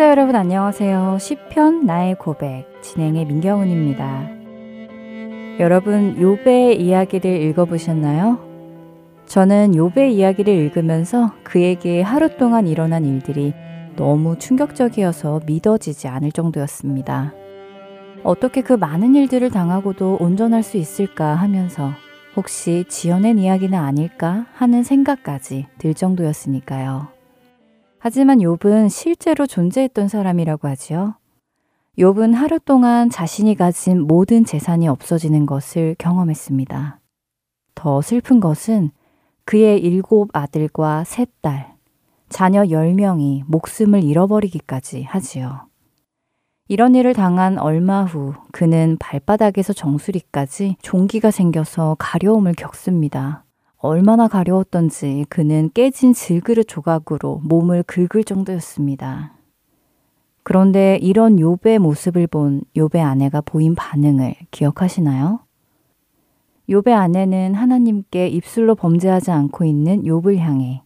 애청자 여러분 안녕하세요. 시편 나의 고백 진행의 민경훈입니다. 여러분 욥의 이야기를 읽어보셨나요? 저는 욥의 이야기를 읽으면서 그에게 하루 동안 일어난 일들이 너무 충격적이어서 믿어지지 않을 정도였습니다. 어떻게 그 많은 일들을 당하고도 온전할 수 있을까 하면서 혹시 지어낸 이야기는 아닐까 하는 생각까지 들 정도였으니까요. 하지만 욥은 실제로 존재했던 사람이라고 하지요. 욥은 하루 동안 자신이 가진 모든 재산이 없어지는 것을 경험했습니다. 더 슬픈 것은 그의 일곱 아들과 셋 딸, 자녀 열명이 목숨을 잃어버리기까지 하지요. 이런 일을 당한 얼마 후 그는 발바닥에서 정수리까지 종기가 생겨서 가려움을 겪습니다. 얼마나 가려웠던지 그는 깨진 질그릇 조각으로 몸을 긁을 정도였습니다. 그런데 이런 욥의 모습을 본 욥의 아내가 보인 반응을 기억하시나요? 욥의 아내는 하나님께 입술로 범죄하지 않고 있는 욥을 향해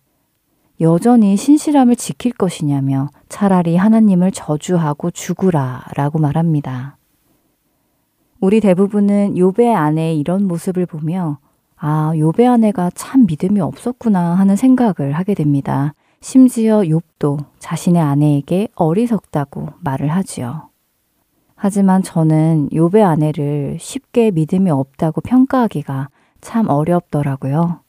여전히 신실함을 지킬 것이냐며 차라리 하나님을 저주하고 죽으라 라고 말합니다. 우리 대부분은 욥의 아내의 이런 모습을 보며 아, 욥의 아내가 참 믿음이 없었구나 하는 생각을 하게 됩니다. 심지어 욥도 자신의 아내에게 어리석다고 말을 하지요. 하지만 저는 욥의 아내를 쉽게 믿음이 없다고 평가하기가 참 어렵더라고요.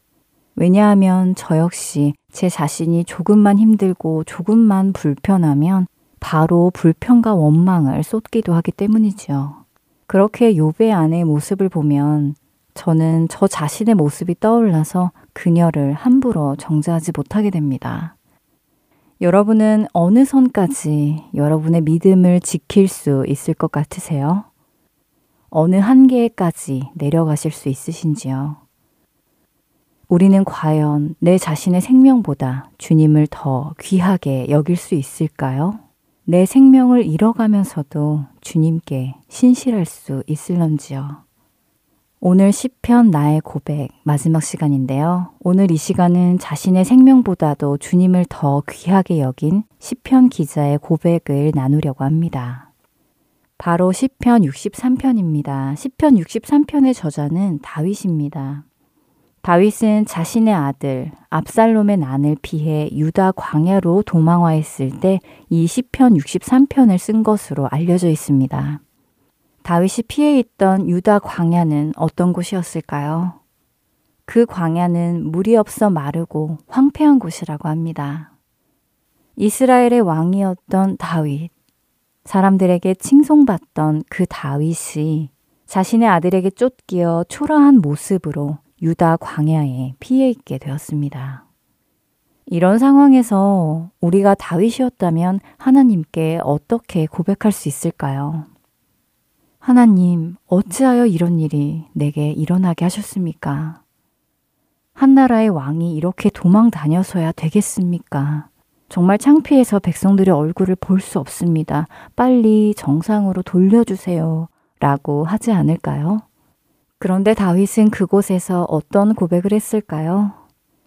왜냐하면 저 역시 제 자신이 조금만 힘들고 조금만 불편하면 바로 불평과 원망을 쏟기도 하기 때문이지요. 그렇게 욥의 아내의 모습을 보면 저는 저 자신의 모습이 떠올라서 그녀를 함부로 정죄하지 못하게 됩니다. 여러분은 어느 선까지 여러분의 믿음을 지킬 수 있을 것 같으세요? 어느 한계까지 내려가실 수 있으신지요? 우리는 과연 내 자신의 생명보다 주님을 더 귀하게 여길 수 있을까요? 내 생명을 잃어가면서도 주님께 신실할 수 있을런지요? 오늘 시편 나의 고백 마지막 시간인데요. 오늘 이 시간은 자신의 생명보다도 주님을 더 귀하게 여긴 시편 기자의 고백을 나누려고 합니다. 바로 시편 63편입니다. 시편 63편의 저자는 다윗입니다. 다윗은 자신의 아들 압살롬의 난을 피해 유다 광야로 도망하였을 때 이 시편 63편을 쓴 것으로 알려져 있습니다. 다윗이 피해 있던 유다 광야는 어떤 곳이었을까요? 그 광야는 물이 없어 마르고 황폐한 곳이라고 합니다. 이스라엘의 왕이었던 다윗, 사람들에게 칭송받던 그 다윗이 자신의 아들에게 쫓기어 초라한 모습으로 유다 광야에 피해 있게 되었습니다. 이런 상황에서 우리가 다윗이었다면 하나님께 어떻게 고백할 수 있을까요? 하나님, 어찌하여 이런 일이 내게 일어나게 하셨습니까? 한 나라의 왕이 이렇게 도망 다녀서야 되겠습니까? 정말 창피해서 백성들의 얼굴을 볼 수 없습니다. 빨리 정상으로 돌려주세요. 라고 하지 않을까요? 그런데 다윗은 그곳에서 어떤 고백을 했을까요?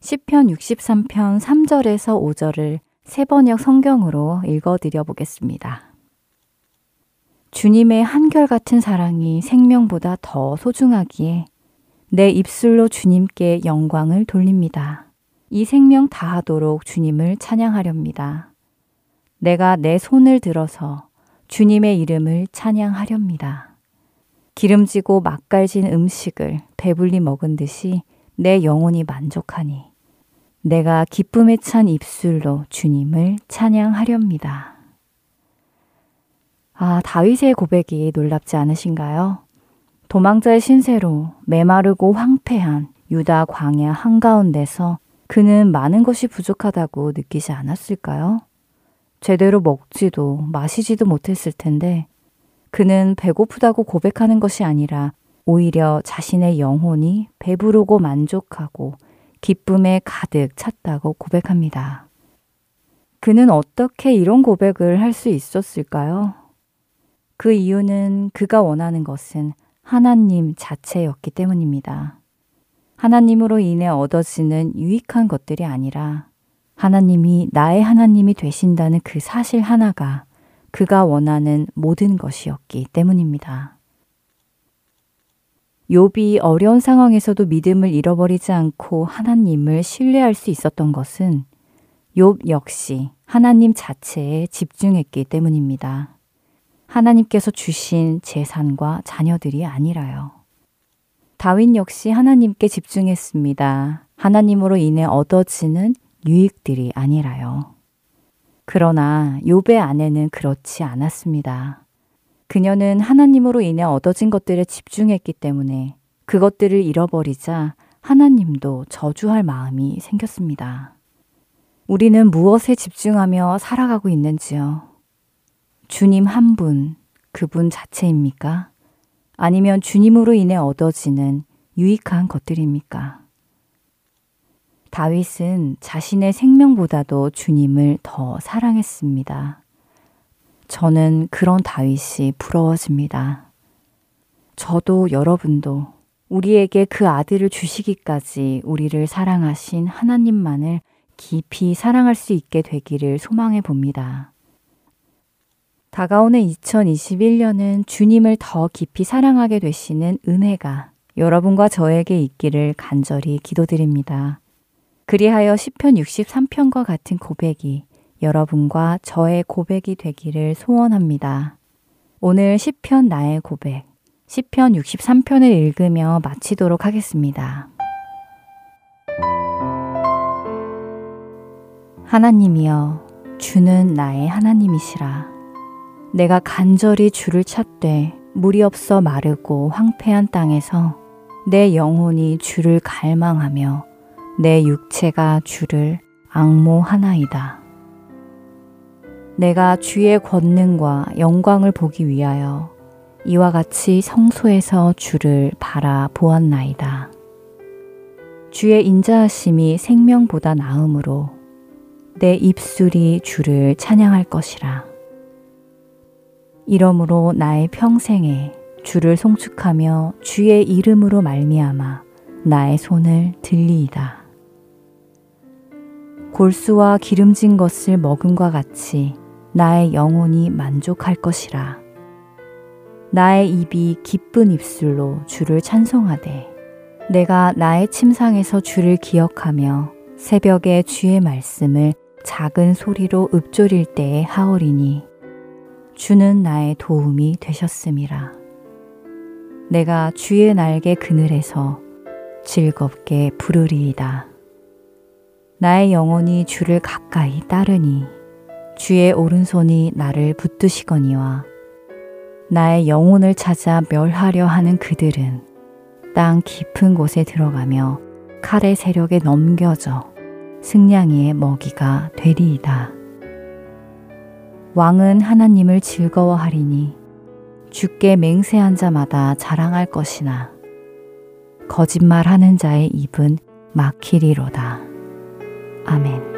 10편 63편 3절에서 5절을 세 번역 성경으로 읽어드려 보겠습니다. 주님의 한결같은 사랑이 생명보다 더 소중하기에 내 입술로 주님께 영광을 돌립니다. 이 생명 다하도록 주님을 찬양하렵니다. 내가 내 손을 들어서 주님의 이름을 찬양하렵니다. 기름지고 맛깔진 음식을 배불리 먹은 듯이 내 영혼이 만족하니 내가 기쁨에 찬 입술로 주님을 찬양하렵니다. 아, 다윗의 고백이 놀랍지 않으신가요? 도망자의 신세로 메마르고 황폐한 유다 광야 한가운데서 그는 많은 것이 부족하다고 느끼지 않았을까요? 제대로 먹지도 마시지도 못했을 텐데 그는 배고프다고 고백하는 것이 아니라 오히려 자신의 영혼이 배부르고 만족하고 기쁨에 가득 찼다고 고백합니다. 그는 어떻게 이런 고백을 할 수 있었을까요? 그 이유는 그가 원하는 것은 하나님 자체였기 때문입니다. 하나님으로 인해 얻어지는 유익한 것들이 아니라 하나님이 나의 하나님이 되신다는 그 사실 하나가 그가 원하는 모든 것이었기 때문입니다. 욥이 어려운 상황에서도 믿음을 잃어버리지 않고 하나님을 신뢰할 수 있었던 것은 욥 역시 하나님 자체에 집중했기 때문입니다. 하나님께서 주신 재산과 자녀들이 아니라요. 다윈 역시 하나님께 집중했습니다. 하나님으로 인해 얻어지는 유익들이 아니라요. 그러나 욥의 아내는 그렇지 않았습니다. 그녀는 하나님으로 인해 얻어진 것들에 집중했기 때문에 그것들을 잃어버리자 하나님도 저주할 마음이 생겼습니다. 우리는 무엇에 집중하며 살아가고 있는지요? 주님 한 분, 그분 자체입니까? 아니면 주님으로 인해 얻어지는 유익한 것들입니까? 다윗은 자신의 생명보다도 주님을 더 사랑했습니다. 저는 그런 다윗이 부러워집니다. 저도 여러분도 우리에게 그 아들을 주시기까지 우리를 사랑하신 하나님만을 깊이 사랑할 수 있게 되기를 소망해 봅니다. 다가오는 2021년은 주님을 더 깊이 사랑하게 되시는 은혜가 여러분과 저에게 있기를 간절히 기도드립니다. 그리하여 시편 63편과 같은 고백이 여러분과 저의 고백이 되기를 소원합니다. 오늘 시편 나의 고백, 시편 63편을 읽으며 마치도록 하겠습니다. 하나님이여, 주는 나의 하나님이시라. 내가 간절히 주를 찾되 물이 없어 마르고 황폐한 땅에서 내 영혼이 주를 갈망하며 내 육체가 주를 악모하나이다. 내가 주의 권능과 영광을 보기 위하여 이와 같이 성소에서 주를 바라보았나이다. 주의 인자하심이 생명보다 나음으로 내 입술이 주를 찬양할 것이라. 이러므로 나의 평생에 주를 송축하며 주의 이름으로 말미암아 나의 손을 들리이다. 골수와 기름진 것을 먹음과 같이 나의 영혼이 만족할 것이라. 나의 입이 기쁜 입술로 주를 찬송하되 내가 나의 침상에서 주를 기억하며 새벽에 주의 말씀을 작은 소리로 읊조릴 때에 하오리니 주는 나의 도움이 되셨음이라. 내가 주의 날개 그늘에서 즐겁게 부르리이다. 나의 영혼이 주를 가까이 따르니 주의 오른손이 나를 붙드시거니와 나의 영혼을 찾아 멸하려 하는 그들은 땅 깊은 곳에 들어가며 칼의 세력에 넘겨져 승냥이의 먹이가 되리이다. 왕은 하나님을 즐거워하리니 주께 맹세한 자마다 자랑할 것이나 거짓말하는 자의 입은 막히리로다. 아멘.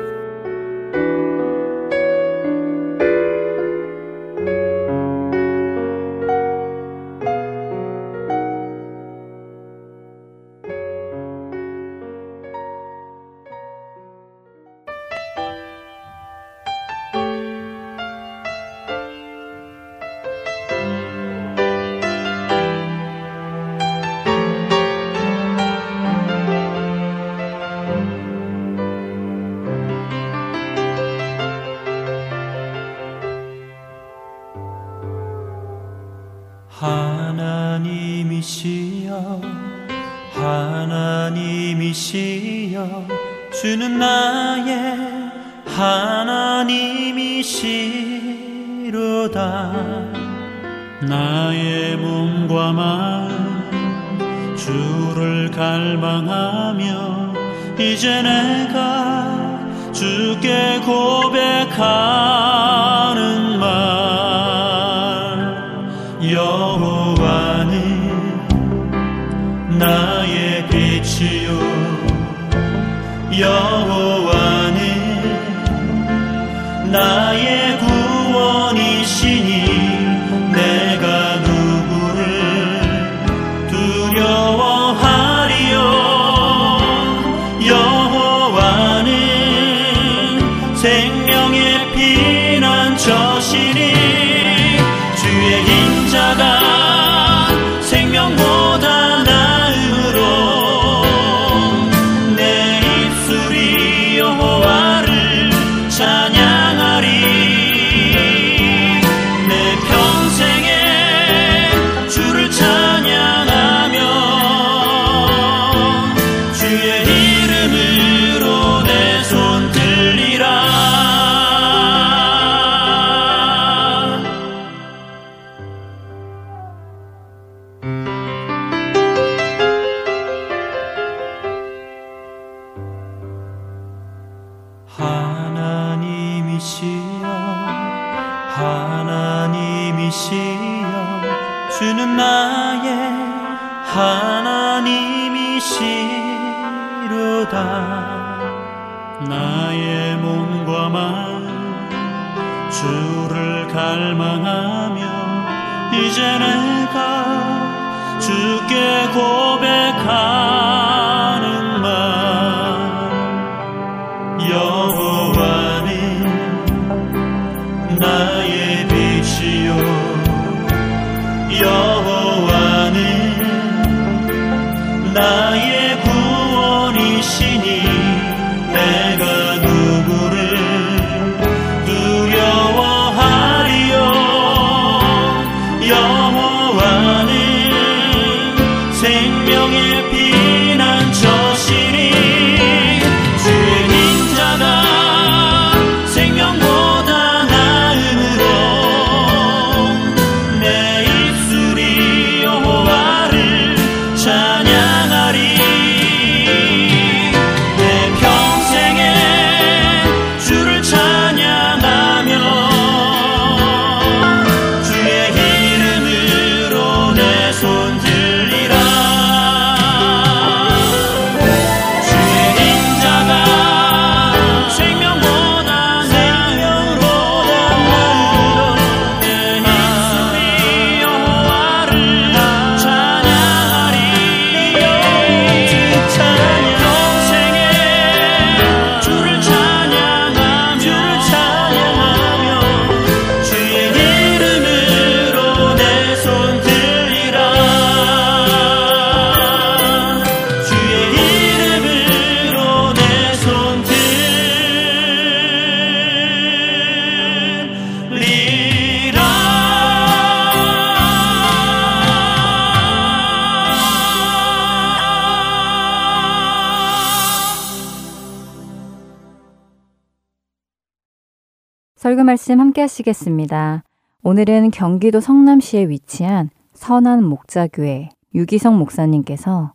말씀 함께 하시겠습니다. 오늘은 경기도 성남시에 위치한 선한 목자교회 유기성 목사님께서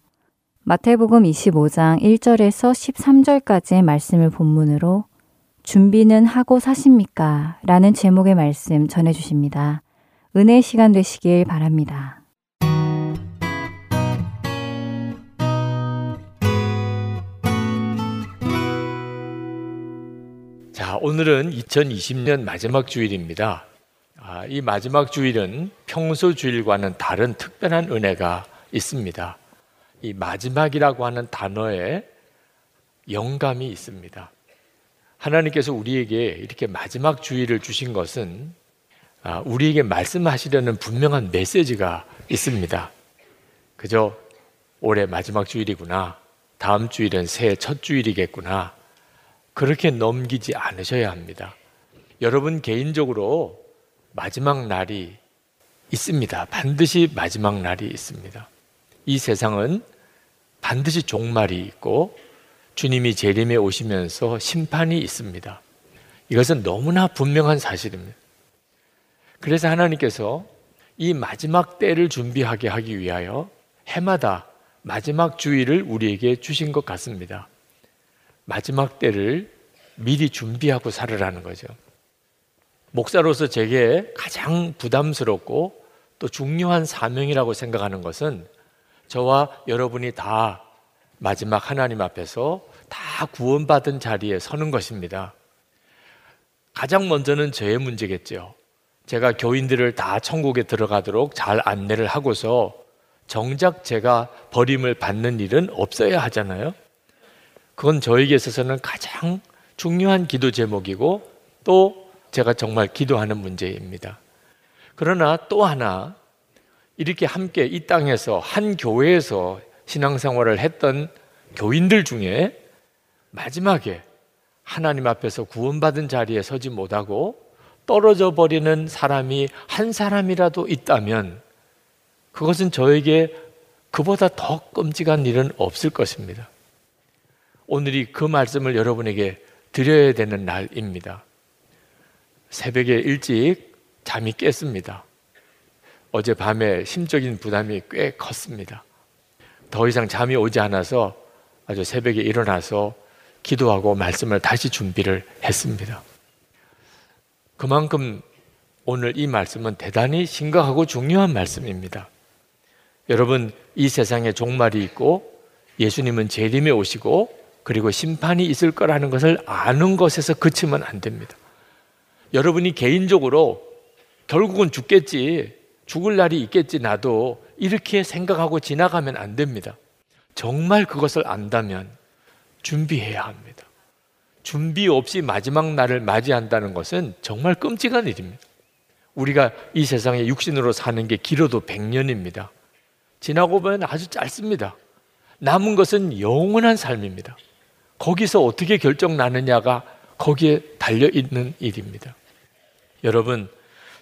마태복음 25장 1절에서 13절까지의 말씀을 본문으로 준비는 하고 사십니까? 라는 제목의 말씀 전해 주십니다. 은혜 시간 되시길 바랍니다. 자, 오늘은 2020년 마지막 주일입니다. 아, 이 마지막 주일은 평소 주일과는 다른 특별한 은혜가 있습니다. 이 마지막이라고 하는 단어에 영감이 있습니다. 하나님께서 우리에게 이렇게 마지막 주일을 주신 것은 아, 우리에게 말씀하시려는 분명한 메시지가 있습니다. 그저 올해 마지막 주일이구나. 다음 주일은 새해 첫 주일이겠구나. 그렇게 넘기지 않으셔야 합니다. 여러분 개인적으로 마지막 날이 있습니다. 반드시 마지막 날이 있습니다. 이 세상은 반드시 종말이 있고 주님이 재림에 오시면서 심판이 있습니다. 이것은 너무나 분명한 사실입니다. 그래서 하나님께서 이 마지막 때를 준비하게 하기 위하여 해마다 마지막 주일을 우리에게 주신 것 같습니다. 마지막 때를 미리 준비하고 살으라는 거죠. 목사로서 제게 가장 부담스럽고 또 중요한 사명이라고 생각하는 것은 저와 여러분이 다 마지막 하나님 앞에서 다 구원받은 자리에 서는 것입니다. 가장 먼저는 저의 문제겠죠. 제가 교인들을 다 천국에 들어가도록 잘 안내를 하고서 정작 제가 버림을 받는 일은 없어야 하잖아요. 그건 저에게 있어서는 가장 중요한 기도 제목이고 또 제가 정말 기도하는 문제입니다. 그러나 또 하나 이렇게 함께 이 땅에서 한 교회에서 신앙생활을 했던 교인들 중에 마지막에 하나님 앞에서 구원받은 자리에 서지 못하고 떨어져 버리는 사람이 한 사람이라도 있다면 그것은 저에게 그보다 더 끔찍한 일은 없을 것입니다. 오늘이 그 말씀을 여러분에게 드려야 되는 날입니다. 새벽에 일찍 잠이 깼습니다. 어젯밤에 심적인 부담이 꽤 컸습니다. 더 이상 잠이 오지 않아서 아주 새벽에 일어나서 기도하고 말씀을 다시 준비를 했습니다. 그만큼 오늘 이 말씀은 대단히 심각하고 중요한 말씀입니다. 여러분, 이 세상에 종말이 있고 예수님은 재림에 오시고 그리고 심판이 있을 거라는 것을 아는 것에서 그치면 안 됩니다. 여러분이 개인적으로 결국은 죽겠지, 죽을 날이 있겠지, 나도 이렇게 생각하고 지나가면 안 됩니다. 정말 그것을 안다면 준비해야 합니다. 준비 없이 마지막 날을 맞이한다는 것은 정말 끔찍한 일입니다. 우리가 이 세상에 육신으로 사는 게 길어도 100년입니다. 지나고 보면 아주 짧습니다. 남은 것은 영원한 삶입니다. 거기서 어떻게 결정 나느냐가 거기에 달려 있는 일입니다. 여러분,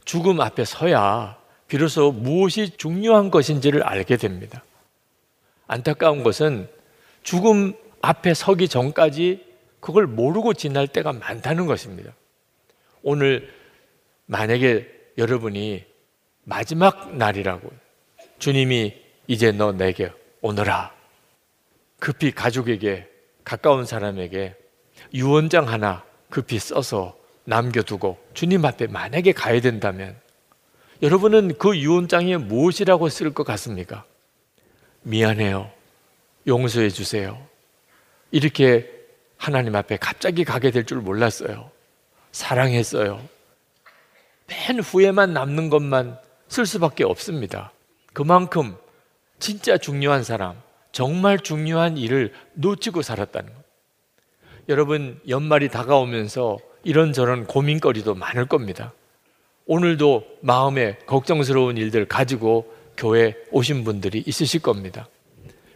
죽음 앞에 서야 비로소 무엇이 중요한 것인지를 알게 됩니다. 안타까운 것은 죽음 앞에 서기 전까지 그걸 모르고 지날 때가 많다는 것입니다. 오늘 만약에 여러분이 마지막 날이라고 주님이 이제 너 내게 오너라. 급히 가족에게 가까운 사람에게 유언장 하나 급히 써서 남겨두고 주님 앞에 만약에 가야 된다면 여러분은 그 유언장에 무엇이라고 쓸 것 같습니까? 미안해요. 용서해 주세요. 이렇게 하나님 앞에 갑자기 가게 될 줄 몰랐어요. 사랑했어요. 맨 후에만 남는 것만 쓸 수밖에 없습니다. 그만큼 진짜 중요한 사람, 정말 중요한 일을 놓치고 살았다는 것. 여러분, 연말이 다가오면서 이런저런 고민거리도 많을 겁니다. 오늘도 마음에 걱정스러운 일들 가지고 교회 오신 분들이 있으실 겁니다.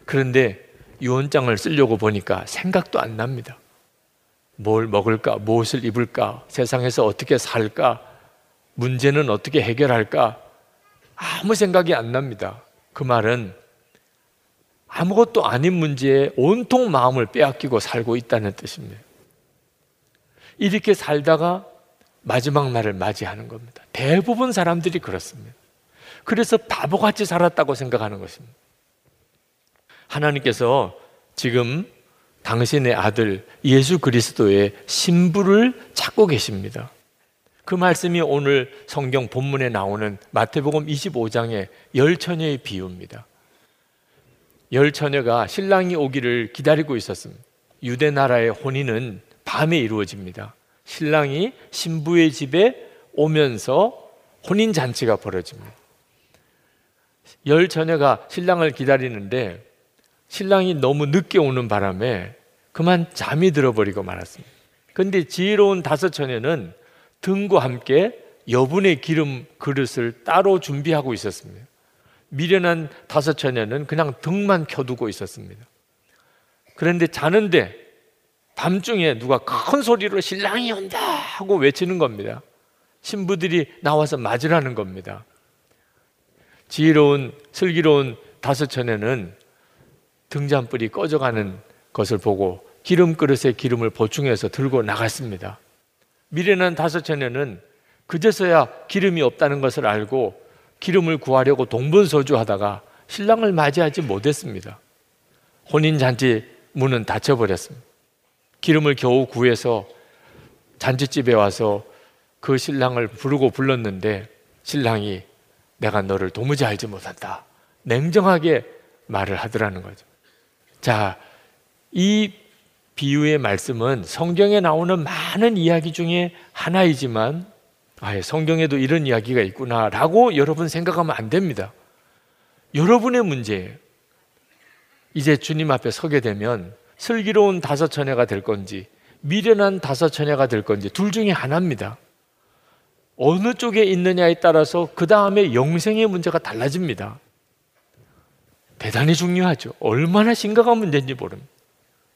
그런데 유언장을 쓰려고 보니까 생각도 안 납니다. 뭘 먹을까? 무엇을 입을까? 세상에서 어떻게 살까? 문제는 어떻게 해결할까? 아무 생각이 안 납니다. 그 말은 아무것도 아닌 문제에 온통 마음을 빼앗기고 살고 있다는 뜻입니다. 이렇게 살다가 마지막 날을 맞이하는 겁니다. 대부분 사람들이 그렇습니다. 그래서 바보같이 살았다고 생각하는 것입니다. 하나님께서 지금 당신의 아들 예수 그리스도의 신부를 찾고 계십니다. 그 말씀이 오늘 성경 본문에 나오는 마태복음 25장의 열 처녀의 비유입니다. 열 처녀가 신랑이 오기를 기다리고 있었습니다. 유대 나라의 혼인은 밤에 이루어집니다. 신랑이 신부의 집에 오면서 혼인 잔치가 벌어집니다. 열 처녀가 신랑을 기다리는데 신랑이 너무 늦게 오는 바람에 그만 잠이 들어버리고 말았습니다. 그런데 지혜로운 다섯 처녀는 등과 함께 여분의 기름 그릇을 따로 준비하고 있었습니다. 미련한 다섯 처녀는 그냥 등만 켜두고 있었습니다. 그런데 자는데 밤중에 누가 큰 소리로 신랑이 온다 하고 외치는 겁니다. 신부들이 나와서 맞으라는 겁니다. 지혜로운 슬기로운 다섯 처녀는 등잔불이 꺼져가는 것을 보고 기름 그릇에 기름을 보충해서 들고 나갔습니다. 미련한 다섯 처녀는 그제서야 기름이 없다는 것을 알고 기름을 구하려고 동분서주하다가 신랑을 맞이하지 못했습니다. 혼인잔치 문은 닫혀버렸습니다. 기름을 겨우 구해서 잔치집에 와서 그 신랑을 부르고 불렀는데 신랑이 내가 너를 도무지 알지 못한다. 냉정하게 말을 하더라는 거죠. 자, 이 비유의 말씀은 성경에 나오는 많은 이야기 중에 하나이지만 아, 성경에도 이런 이야기가 있구나라고 여러분 생각하면 안 됩니다. 여러분의 문제예요. 이제 주님 앞에 서게 되면 슬기로운 다섯 처녀가 될 건지 미련한 다섯 처녀가 될 건지 둘 중에 하나입니다. 어느 쪽에 있느냐에 따라서 그 다음에 영생의 문제가 달라집니다. 대단히 중요하죠. 얼마나 심각한 문제인지 모릅니다.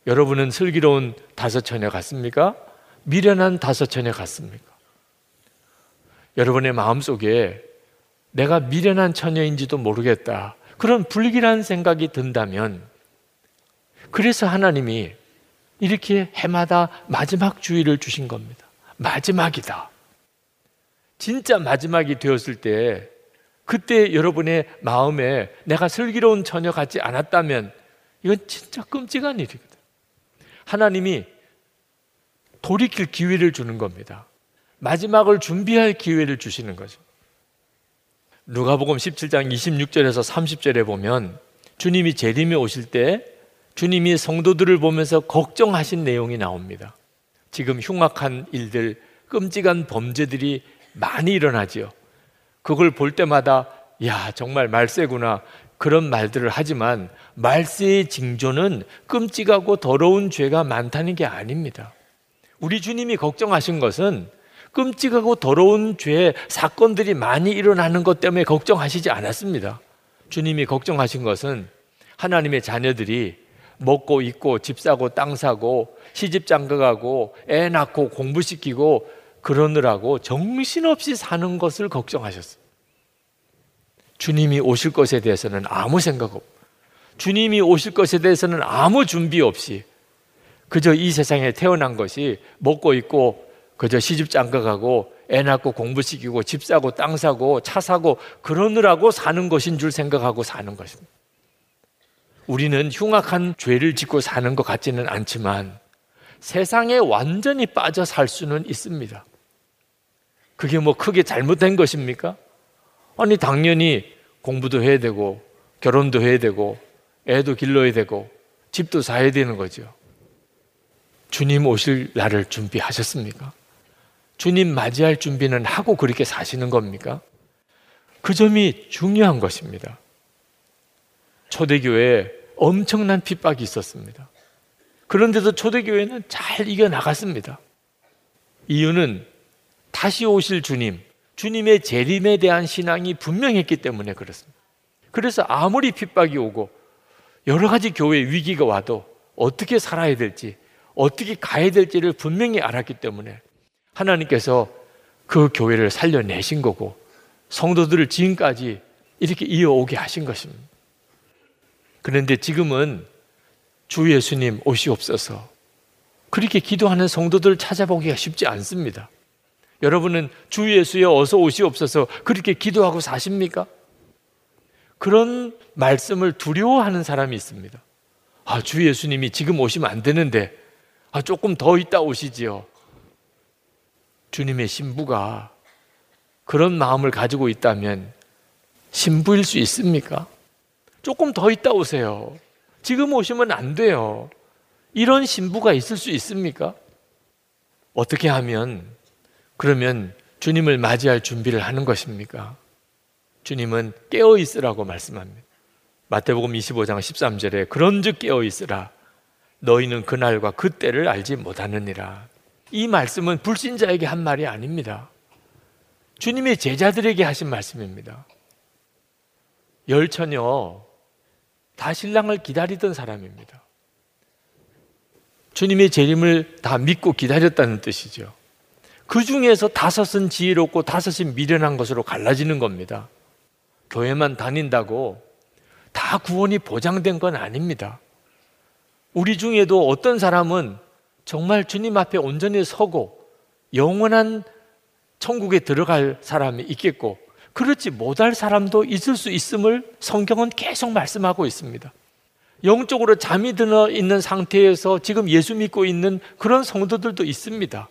여러분은 슬기로운 다섯 처녀 같습니까? 미련한 다섯 처녀 같습니까? 여러분의 마음속에 내가 미련한 처녀인지도 모르겠다. 그런 불길한 생각이 든다면 그래서 하나님이 이렇게 해마다 마지막 주의를 주신 겁니다. 마지막이다. 진짜 마지막이 되었을 때 그때 여러분의 마음에 내가 슬기로운 처녀 같지 않았다면 이건 진짜 끔찍한 일이거든. 하나님이 돌이킬 기회를 주는 겁니다. 마지막을 준비할 기회를 주시는 거죠. 누가복음 17장 26절에서 30절에 보면 주님이 재림에 오실 때 주님이 성도들을 보면서 걱정하신 내용이 나옵니다. 지금 흉악한 일들, 끔찍한 범죄들이 많이 일어나지요. 그걸 볼 때마다 야, 정말 말세구나. 그런 말들을 하지만 말세의 징조는 끔찍하고 더러운 죄가 많다는 게 아닙니다. 우리 주님이 걱정하신 것은 끔찍하고 더러운 죄 사건들이 많이 일어나는 것 때문에 걱정하시지 않았습니다. 주님이 걱정하신 것은 하나님의 자녀들이 먹고 입고 집 사고 땅 사고 시집 장가 가고 애 낳고 공부시키고 그러느라고 정신없이 사는 것을 걱정하셨어요. 주님이 오실 것에 대해서는 아무 생각 없. 주님이 오실 것에 대해서는 아무 준비 없이 그저 이 세상에 태어난 것이 먹고 있고 그저 시집 장가 가고 애 낳고 공부시키고 집 사고 땅 사고 차 사고 그러느라고 사는 것인 줄 생각하고 사는 것입니다. 우리는 흉악한 죄를 짓고 사는 것 같지는 않지만 세상에 완전히 빠져 살 수는 있습니다. 그게 뭐 크게 잘못된 것입니까? 아니, 당연히 공부도 해야 되고, 결혼도 해야 되고, 애도 길러야 되고, 집도 사야 되는 거죠. 주님 오실 날을 준비하셨습니까? 주님 맞이할 준비는 하고 그렇게 사시는 겁니까? 그 점이 중요한 것입니다. 초대교회에 엄청난 핍박이 있었습니다. 그런데도 초대교회는 잘 이겨나갔습니다. 이유는 다시 오실 주님, 주님의 재림에 대한 신앙이 분명했기 때문에 그렇습니다. 그래서 아무리 핍박이 오고 여러 가지 교회 위기가 와도 어떻게 살아야 될지, 어떻게 가야 될지를 분명히 알았기 때문에 하나님께서 그 교회를 살려내신 거고 성도들을 지금까지 이렇게 이어오게 하신 것입니다. 그런데 지금은 주 예수님 오시옵소서 그렇게 기도하는 성도들 찾아보기가 쉽지 않습니다. 여러분은 주 예수여 어서 오시옵소서 그렇게 기도하고 사십니까? 그런 말씀을 두려워하는 사람이 있습니다. 아, 주 예수님이 지금 오시면 안 되는데, 아, 조금 더 있다 오시지요. 주님의 신부가 그런 마음을 가지고 있다면 신부일 수 있습니까? 조금 더 있다 오세요. 지금 오시면 안 돼요. 이런 신부가 있을 수 있습니까? 어떻게 하면 그러면 주님을 맞이할 준비를 하는 것입니까? 주님은 깨어 있으라고 말씀합니다. 마태복음 25장 13절에 그런즉 깨어 있으라 너희는 그날과 그때를 알지 못하느니라. 이 말씀은 불신자에게 한 말이 아닙니다. 주님의 제자들에게 하신 말씀입니다. 열 처녀 다 신랑을 기다리던 사람입니다. 주님의 재림을 다 믿고 기다렸다는 뜻이죠. 그 중에서 다섯은 지혜롭고 다섯은 미련한 것으로 갈라지는 겁니다. 교회만 다닌다고 다 구원이 보장된 건 아닙니다. 우리 중에도 어떤 사람은 정말 주님 앞에 온전히 서고 영원한 천국에 들어갈 사람이 있겠고 그렇지 못할 사람도 있을 수 있음을 성경은 계속 말씀하고 있습니다. 영적으로 잠이 들어 있는 상태에서 지금 예수 믿고 있는 그런 성도들도 있습니다.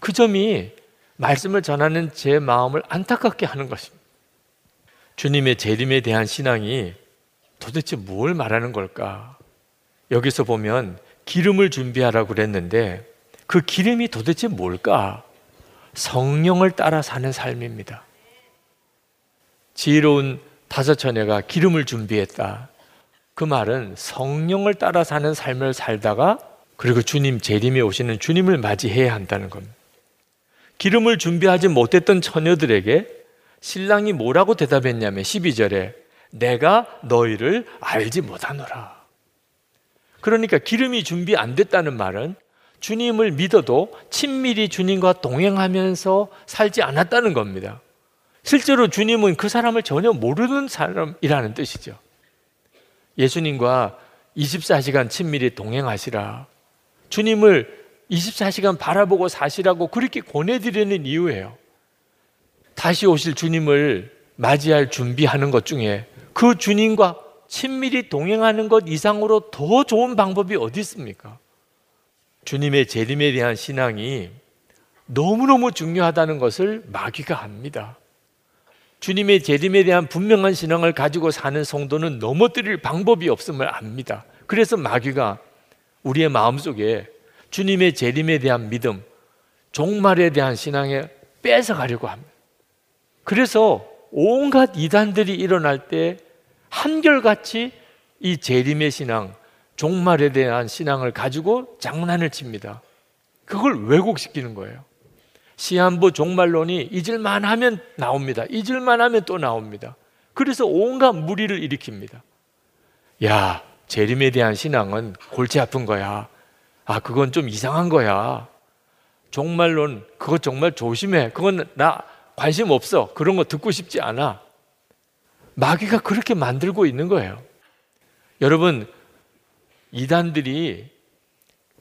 그 점이 말씀을 전하는 제 마음을 안타깝게 하는 것입니다. 주님의 재림에 대한 신앙이 도대체 뭘 말하는 걸까? 여기서 보면 기름을 준비하라고 그랬는데 그 기름이 도대체 뭘까? 성령을 따라 사는 삶입니다. 지혜로운 다섯 처녀가 기름을 준비했다. 그 말은 성령을 따라 사는 삶을 살다가 그리고 주님 재림에 오시는 주님을 맞이해야 한다는 겁니다. 기름을 준비하지 못했던 처녀들에게 신랑이 뭐라고 대답했냐면 12절에 내가 너희를 알지 못하노라. 그러니까 기름이 준비 안 됐다는 말은 주님을 믿어도 친밀히 주님과 동행하면서 살지 않았다는 겁니다. 실제로 주님은 그 사람을 전혀 모르는 사람이라는 뜻이죠. 예수님과 24시간 친밀히 동행하시라. 주님을 24시간 바라보고 사시라고 그렇게 권해드리는 이유예요. 다시 오실 주님을 맞이할 준비하는 것 중에 그 주님과 친밀히 동행하는 것 이상으로 더 좋은 방법이 어디 있습니까? 주님의 재림에 대한 신앙이 너무너무 중요하다는 것을 마귀가 압니다. 주님의 재림에 대한 분명한 신앙을 가지고 사는 성도는 넘어뜨릴 방법이 없음을 압니다. 그래서 마귀가 우리의 마음속에 주님의 재림에 대한 믿음, 종말에 대한 신앙에 뺏어가려고 합니다. 그래서 온갖 이단들이 일어날 때 한결같이 이 재림의 신앙, 종말에 대한 신앙을 가지고 장난을 칩니다. 그걸 왜곡시키는 거예요. 시한부 종말론이 잊을만 하면 나옵니다. 잊을만 하면 또 나옵니다. 그래서 온갖 무리를 일으킵니다. 야, 재림에 대한 신앙은 골치 아픈 거야. 아, 그건 좀 이상한 거야. 종말론, 그거 정말 조심해. 그건 나 관심 없어. 그런 거 듣고 싶지 않아. 마귀가 그렇게 만들고 있는 거예요. 여러분, 이단들이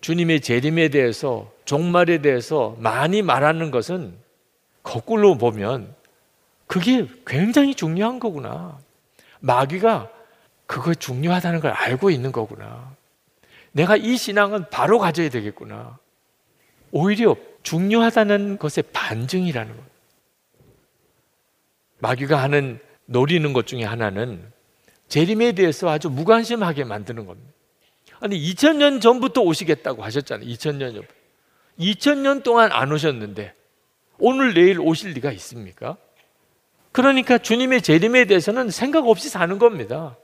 주님의 재림에 대해서 종말에 대해서 많이 말하는 것은 거꾸로 보면 그게 굉장히 중요한 거구나. 마귀가 그거 중요하다는 걸 알고 있는 거구나. 내가 이 신앙은 바로 가져야 되겠구나. 오히려 중요하다는 것의 반증이라는 것. 마귀가 하는 노리는 것 중에 하나는 재림에 대해서 아주 무관심하게 만드는 겁니다. 아니 2000년 전부터 오시겠다고 하셨잖아요. 2000년 전. 2000년 동안 안 오셨는데 오늘 내일 오실 리가 있습니까? 그러니까 주님의 재림에 대해서는 생각 없이 사는 겁니다.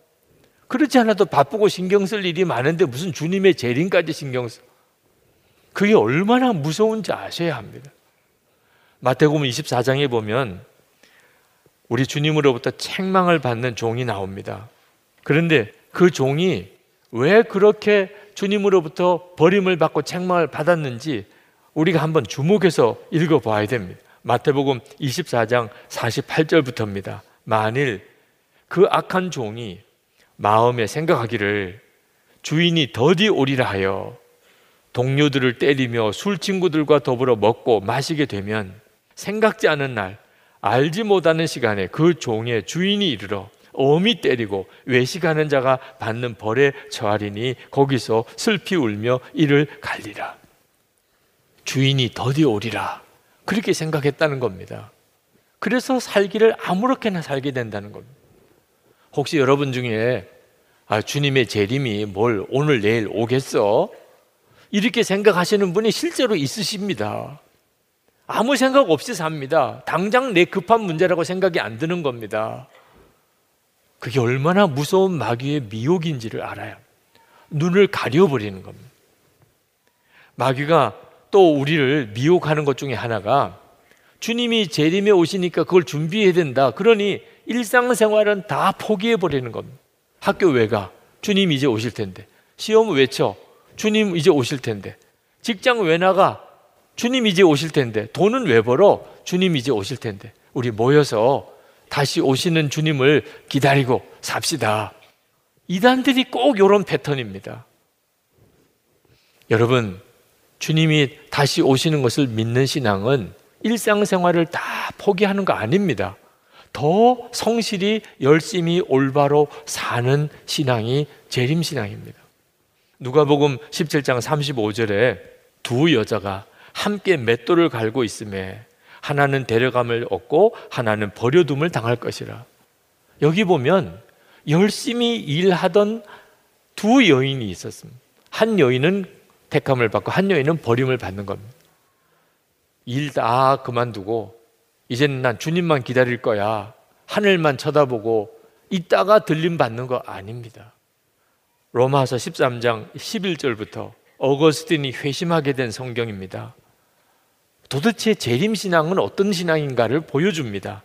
그렇지 않아도 바쁘고 신경 쓸 일이 많은데 무슨 주님의 재림까지 신경 써. 그게 얼마나 무서운지 아셔야 합니다. 마태복음 24장에 보면 우리 주님으로부터 책망을 받는 종이 나옵니다. 그런데 그 종이 왜 그렇게 주님으로부터 버림을 받고 책망을 받았는지 우리가 한번 주목해서 읽어 봐야 됩니다. 마태복음 24장 48절부터입니다. 만일 그 악한 종이 마음에 생각하기를 주인이 더디 오리라 하여 동료들을 때리며 술 친구들과 더불어 먹고 마시게 되면 생각지 않은 날 알지 못하는 시간에 그 종의 주인이 이르러 어미 때리고 외식하는 자가 받는 벌에 처하리니 거기서 슬피 울며 이를 갈리라. 주인이 더디 오리라. 그렇게 생각했다는 겁니다. 그래서 살기를 아무렇게나 살게 된다는 겁니다. 혹시 여러분 중에 아, 주님의 재림이 뭘 오늘 내일 오겠어? 이렇게 생각하시는 분이 실제로 있으십니다. 아무 생각 없이 삽니다. 당장 내 급한 문제라고 생각이 안 드는 겁니다. 그게 얼마나 무서운 마귀의 미혹인지를 알아요. 눈을 가려버리는 겁니다. 마귀가 또 우리를 미혹하는 것 중에 하나가 주님이 재림에 오시니까 그걸 준비해야 된다. 그러니 일상생활은 다 포기해버리는 겁니다. 학교 왜 가? 주님 이제 오실 텐데. 시험 왜 쳐? 주님 이제 오실 텐데. 직장 왜 나가? 주님 이제 오실 텐데. 돈은 왜 벌어? 주님 이제 오실 텐데. 우리 모여서 다시 오시는 주님을 기다리고 삽시다. 이단들이 꼭 이런 패턴입니다. 여러분, 주님이 다시 오시는 것을 믿는 신앙은 일상생활을 다 포기하는 거 아닙니다. 더 성실히 열심히 올바로 사는 신앙이 재림 신앙입니다. 누가복음 17장 35절에 두 여자가 함께 맷돌을 갈고 있음에 하나는 데려감을 얻고 하나는 버려둠을 당할 것이라. 여기 보면 열심히 일하던 두 여인이 있었습니다. 한 여인은 택함을 받고 한 여인은 버림을 받는 겁니다. 일 다 그만두고 이제는 난 주님만 기다릴 거야. 하늘만 쳐다보고 있다가 들림 받는 거 아닙니다. 로마서 13장 11절부터 어거스틴이 회심하게 된 성경입니다. 도대체 재림 신앙은 어떤 신앙인가를 보여줍니다.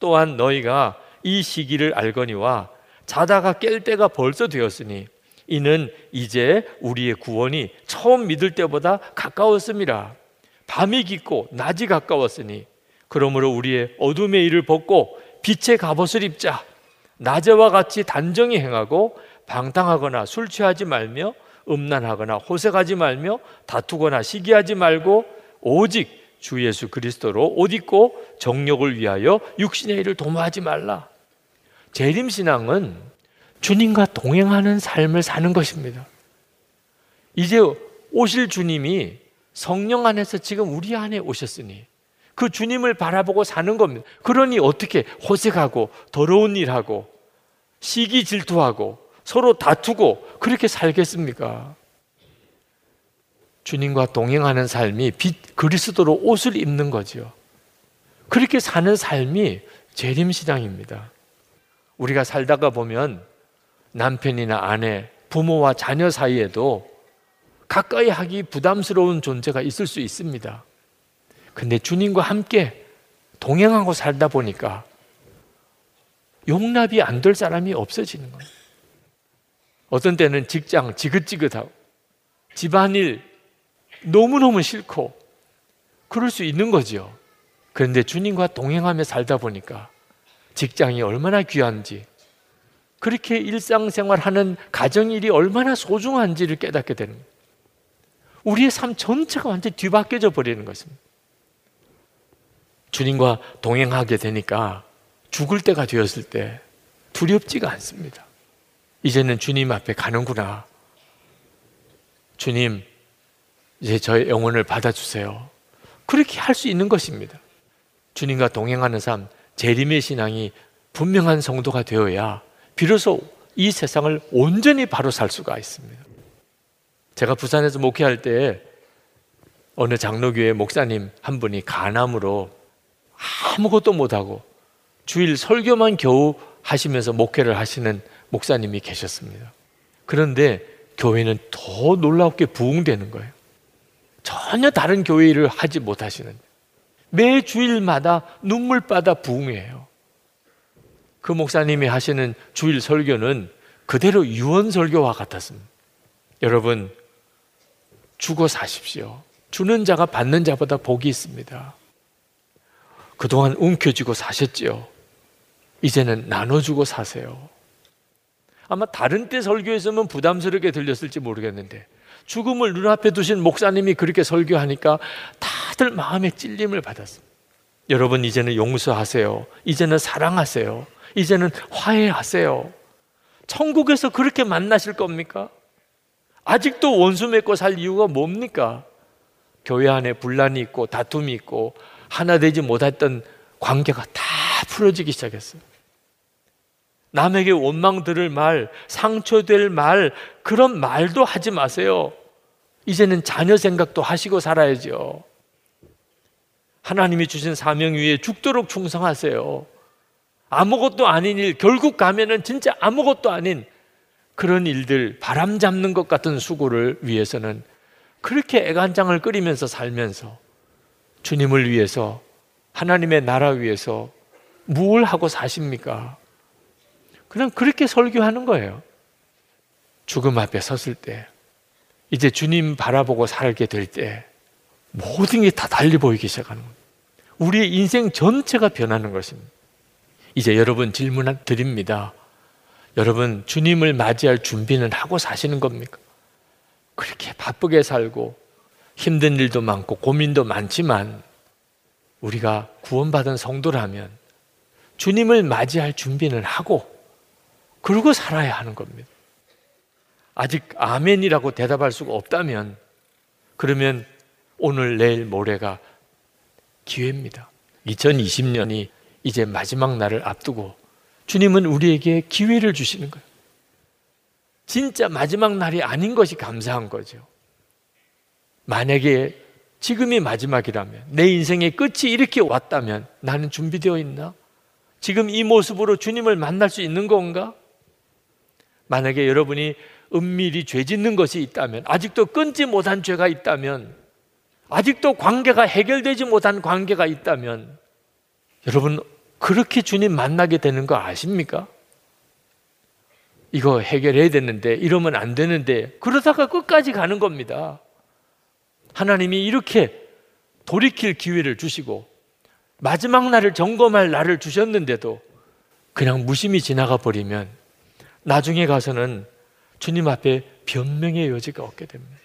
또한 너희가 이 시기를 알거니와 자다가 깰 때가 벌써 되었으니 이는 이제 우리의 구원이 처음 믿을 때보다 가까웠습니다. 밤이 깊고 낮이 가까웠으니 그러므로 우리의 어둠의 일을 벗고 빛의 갑옷을 입자. 낮에와 같이 단정히 행하고 방탕하거나 술 취하지 말며 음란하거나 호색하지 말며 다투거나 시기하지 말고 오직 주 예수 그리스도로 옷 입고 정력을 위하여 육신의 일을 도모하지 말라. 재림 신앙은 주님과 동행하는 삶을 사는 것입니다. 이제 오실 주님이 성령 안에서 지금 우리 안에 오셨으니 그 주님을 바라보고 사는 겁니다. 그러니 어떻게 호색하고 더러운 일하고 시기 질투하고 서로 다투고 그렇게 살겠습니까? 주님과 동행하는 삶이 빛 그리스도로 옷을 입는 거지요. 그렇게 사는 삶이 재림신앙입니다. 우리가 살다가 보면 남편이나 아내, 부모와 자녀 사이에도 가까이 하기 부담스러운 존재가 있을 수 있습니다. 근데 주님과 함께 동행하고 살다 보니까 용납이 안 될 사람이 없어지는 거예요. 어떤 때는 직장 지긋지긋하고 집안일 너무너무 싫고 그럴 수 있는 거죠. 그런데 주님과 동행하며 살다 보니까 직장이 얼마나 귀한지 그렇게 일상생활하는 가정일이 얼마나 소중한지를 깨닫게 되는. 우리의 삶 전체가 완전히 뒤바뀌어져 버리는 것입니다. 주님과 동행하게 되니까 죽을 때가 되었을 때 두렵지가 않습니다. 이제는 주님 앞에 가는구나. 주님, 이제 저의 영혼을 받아주세요. 그렇게 할 수 있는 것입니다. 주님과 동행하는 삶, 재림의 신앙이 분명한 성도가 되어야 비로소 이 세상을 온전히 바로 살 수가 있습니다. 제가 부산에서 목회할 때 어느 장로교회 목사님 한 분이 간암으로 아무것도 못하고 주일 설교만 겨우 하시면서 목회를 하시는 목사님이 계셨습니다. 그런데 교회는 더 놀랍게 부흥되는 거예요. 전혀 다른 교회 일을 하지 못하시는 매 주일마다 눈물바다 부흥해요. 그 목사님이 하시는 주일 설교는 그대로 유언 설교와 같았습니다. 여러분 죽어 사십시오. 주는 자가 받는 자보다 복이 있습니다. 그동안 움켜쥐고 사셨지요. 이제는 나눠주고 사세요. 아마 다른 때 설교했으면 부담스럽게 들렸을지 모르겠는데 죽음을 눈앞에 두신 목사님이 그렇게 설교하니까 다들 마음에 찔림을 받았습니다. 여러분 이제는 용서하세요. 이제는 사랑하세요. 이제는 화해하세요. 천국에서 그렇게 만나실 겁니까? 아직도 원수 맺고 살 이유가 뭡니까? 교회 안에 분란이 있고 다툼이 있고 하나 되지 못했던 관계가 다 풀어지기 시작했어요. 남에게 원망 들을 말, 상처될 말, 그런 말도 하지 마세요. 이제는 자녀 생각도 하시고 살아야죠. 하나님이 주신 사명 위에 죽도록 충성하세요. 아무것도 아닌 일, 결국 가면은 진짜 아무것도 아닌 그런 일들, 바람 잡는 것 같은 수고를 위해서는 그렇게 애간장을 끓이면서 살면서 주님을 위해서 하나님의 나라 위해서 무엇 하고 사십니까? 그냥 그렇게 설교하는 거예요. 죽음 앞에 섰을 때, 이제 주님 바라보고 살게 될 때, 모든 게 다 달리 보이기 시작하는 거예요. 우리의 인생 전체가 변하는 것입니다. 이제 여러분 질문 드립니다. 여러분, 주님을 맞이할 준비는 하고 사시는 겁니까? 그렇게 바쁘게 살고 힘든 일도 많고 고민도 많지만 우리가 구원받은 성도라면 주님을 맞이할 준비는 하고 그러고 살아야 하는 겁니다. 아직 아멘이라고 대답할 수가 없다면 그러면 오늘 내일 모레가 기회입니다. 2020년이 이제 마지막 날을 앞두고 주님은 우리에게 기회를 주시는 거예요. 진짜 마지막 날이 아닌 것이 감사한 거죠. 만약에 지금이 마지막이라면 내 인생의 끝이 이렇게 왔다면 나는 준비되어 있나? 지금 이 모습으로 주님을 만날 수 있는 건가? 만약에 여러분이 은밀히 죄 짓는 것이 있다면 아직도 끊지 못한 죄가 있다면 아직도 관계가 해결되지 못한 관계가 있다면 여러분 그렇게 주님 만나게 되는 거 아십니까? 이거 해결해야 되는데 이러면 안 되는데 그러다가 끝까지 가는 겁니다. 하나님이 이렇게 돌이킬 기회를 주시고 마지막 날을 점검할 날을 주셨는데도 그냥 무심히 지나가 버리면 나중에 가서는 주님 앞에 변명의 여지가 없게 됩니다.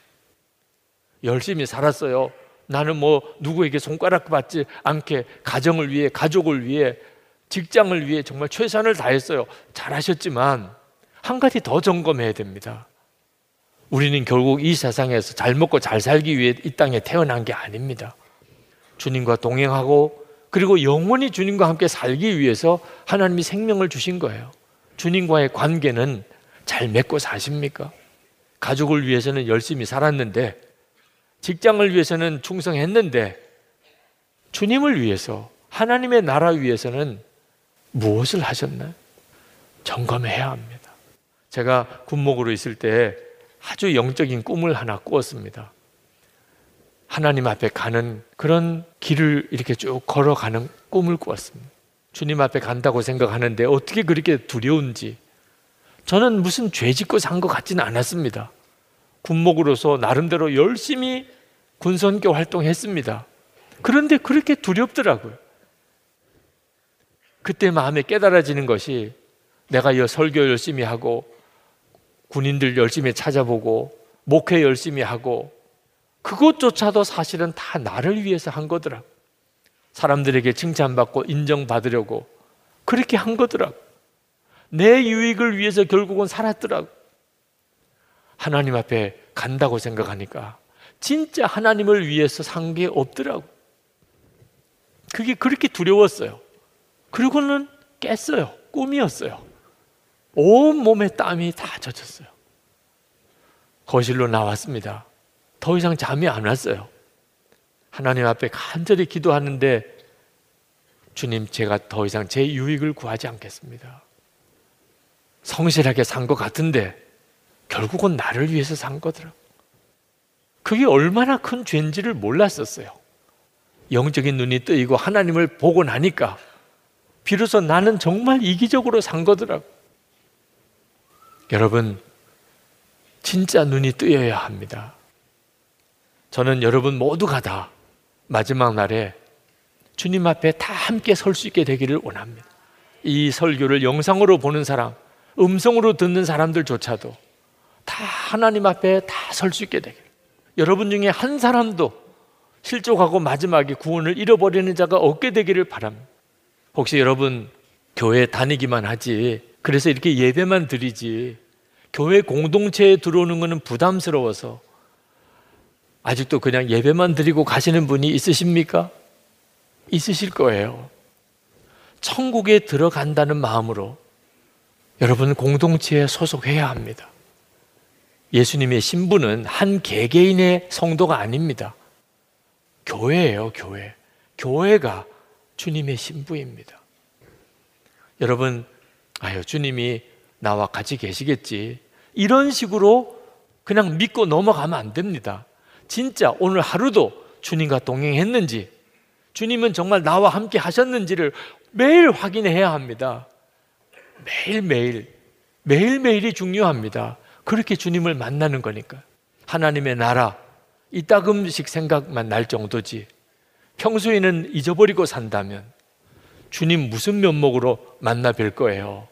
열심히 살았어요. 나는 뭐 누구에게 손가락 받지 않게 가정을 위해 가족을 위해 직장을 위해 정말 최선을 다했어요. 잘하셨지만 한 가지 더 점검해야 됩니다. 우리는 결국 이 세상에서 잘 먹고 잘 살기 위해 이 땅에 태어난 게 아닙니다. 주님과 동행하고 그리고 영원히 주님과 함께 살기 위해서 하나님이 생명을 주신 거예요. 주님과의 관계는 잘 맺고 사십니까? 가족을 위해서는 열심히 살았는데 직장을 위해서는 충성했는데 주님을 위해서 하나님의 나라 위해서는 무엇을 하셨나요? 점검해야 합니다. 제가 군목으로 있을 때 아주 영적인 꿈을 하나 꾸었습니다. 하나님 앞에 가는 그런 길을 이렇게 쭉 걸어가는 꿈을 꾸었습니다. 주님 앞에 간다고 생각하는데 어떻게 그렇게 두려운지 저는 무슨 죄 짓고 산 것 같지는 않았습니다. 군목으로서 나름대로 열심히 군선교 활동했습니다. 그런데 그렇게 두렵더라고요. 그때 마음에 깨달아지는 것이 내가 이 설교 열심히 하고 군인들 열심히 찾아보고 목회 열심히 하고 그것조차도 사실은 다 나를 위해서 한 거더라. 사람들에게 칭찬받고 인정받으려고 그렇게 한 거더라. 내 유익을 위해서 결국은 살았더라고. 하나님 앞에 간다고 생각하니까 진짜 하나님을 위해서 산 게 없더라고. 그게 그렇게 두려웠어요. 그리고는 깼어요. 꿈이었어요. 온 몸에 땀이 다 젖었어요. 거실로 나왔습니다. 더 이상 잠이 안 왔어요. 하나님 앞에 간절히 기도하는데 주님, 제가 더 이상 제 유익을 구하지 않겠습니다. 성실하게 산 것 같은데 결국은 나를 위해서 산 거더라. 그게 얼마나 큰 죄인지를 몰랐었어요. 영적인 눈이 뜨이고 하나님을 보고 나니까 비로소 나는 정말 이기적으로 산 거더라고. 여러분, 진짜 눈이 뜨여야 합니다. 저는 여러분 모두가 다 마지막 날에 주님 앞에 다 함께 설 수 있게 되기를 원합니다. 이 설교를 영상으로 보는 사람, 음성으로 듣는 사람들조차도 다 하나님 앞에 다 설 수 있게 되길. 여러분 중에 한 사람도 실족하고 마지막에 구원을 잃어버리는 자가 없게 되기를 바랍니다. 혹시 여러분 교회 다니기만 하지 그래서 이렇게 예배만 드리지 교회 공동체에 들어오는 것은 부담스러워서 아직도 그냥 예배만 드리고 가시는 분이 있으십니까? 있으실 거예요. 천국에 들어간다는 마음으로 여러분 공동체에 소속해야 합니다. 예수님의 신부는 한 개개인의 성도가 아닙니다. 교회예요, 교회. 교회가 주님의 신부입니다. 여러분, 아유, 주님이 나와 같이 계시겠지. 이런 식으로 그냥 믿고 넘어가면 안 됩니다. 진짜 오늘 하루도 주님과 동행했는지, 주님은 정말 나와 함께 하셨는지를 매일 확인해야 합니다. 매일매일, 매일매일이 중요합니다. 그렇게 주님을 만나는 거니까. 하나님의 나라, 이따금씩 생각만 날 정도지. 평소에는 잊어버리고 산다면 주님 무슨 면목으로 만나 뵐 거예요.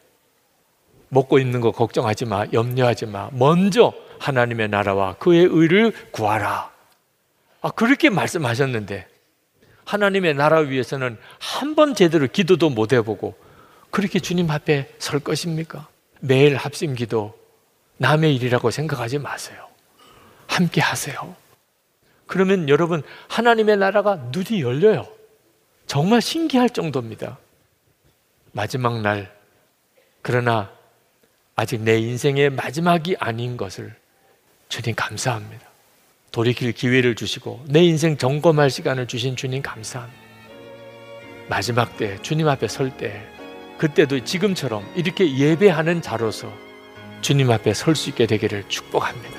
먹고 있는 거 걱정하지 마, 염려하지 마. 먼저 하나님의 나라와 그의 의를 구하라. 아, 그렇게 말씀하셨는데, 하나님의 나라 위해서는 한 번 제대로 기도도 못 해보고, 그렇게 주님 앞에 설 것입니까? 매일 합심 기도 남의 일이라고 생각하지 마세요. 함께 하세요. 그러면 여러분 하나님의 나라가 눈이 열려요. 정말 신기할 정도입니다. 마지막 날 그러나 아직 내 인생의 마지막이 아닌 것을 주님 감사합니다. 돌이킬 기회를 주시고 내 인생 점검할 시간을 주신 주님 감사합니다. 마지막 때 주님 앞에 설 때 그때도 지금처럼 이렇게 예배하는 자로서 주님 앞에 설 수 있게 되기를 축복합니다.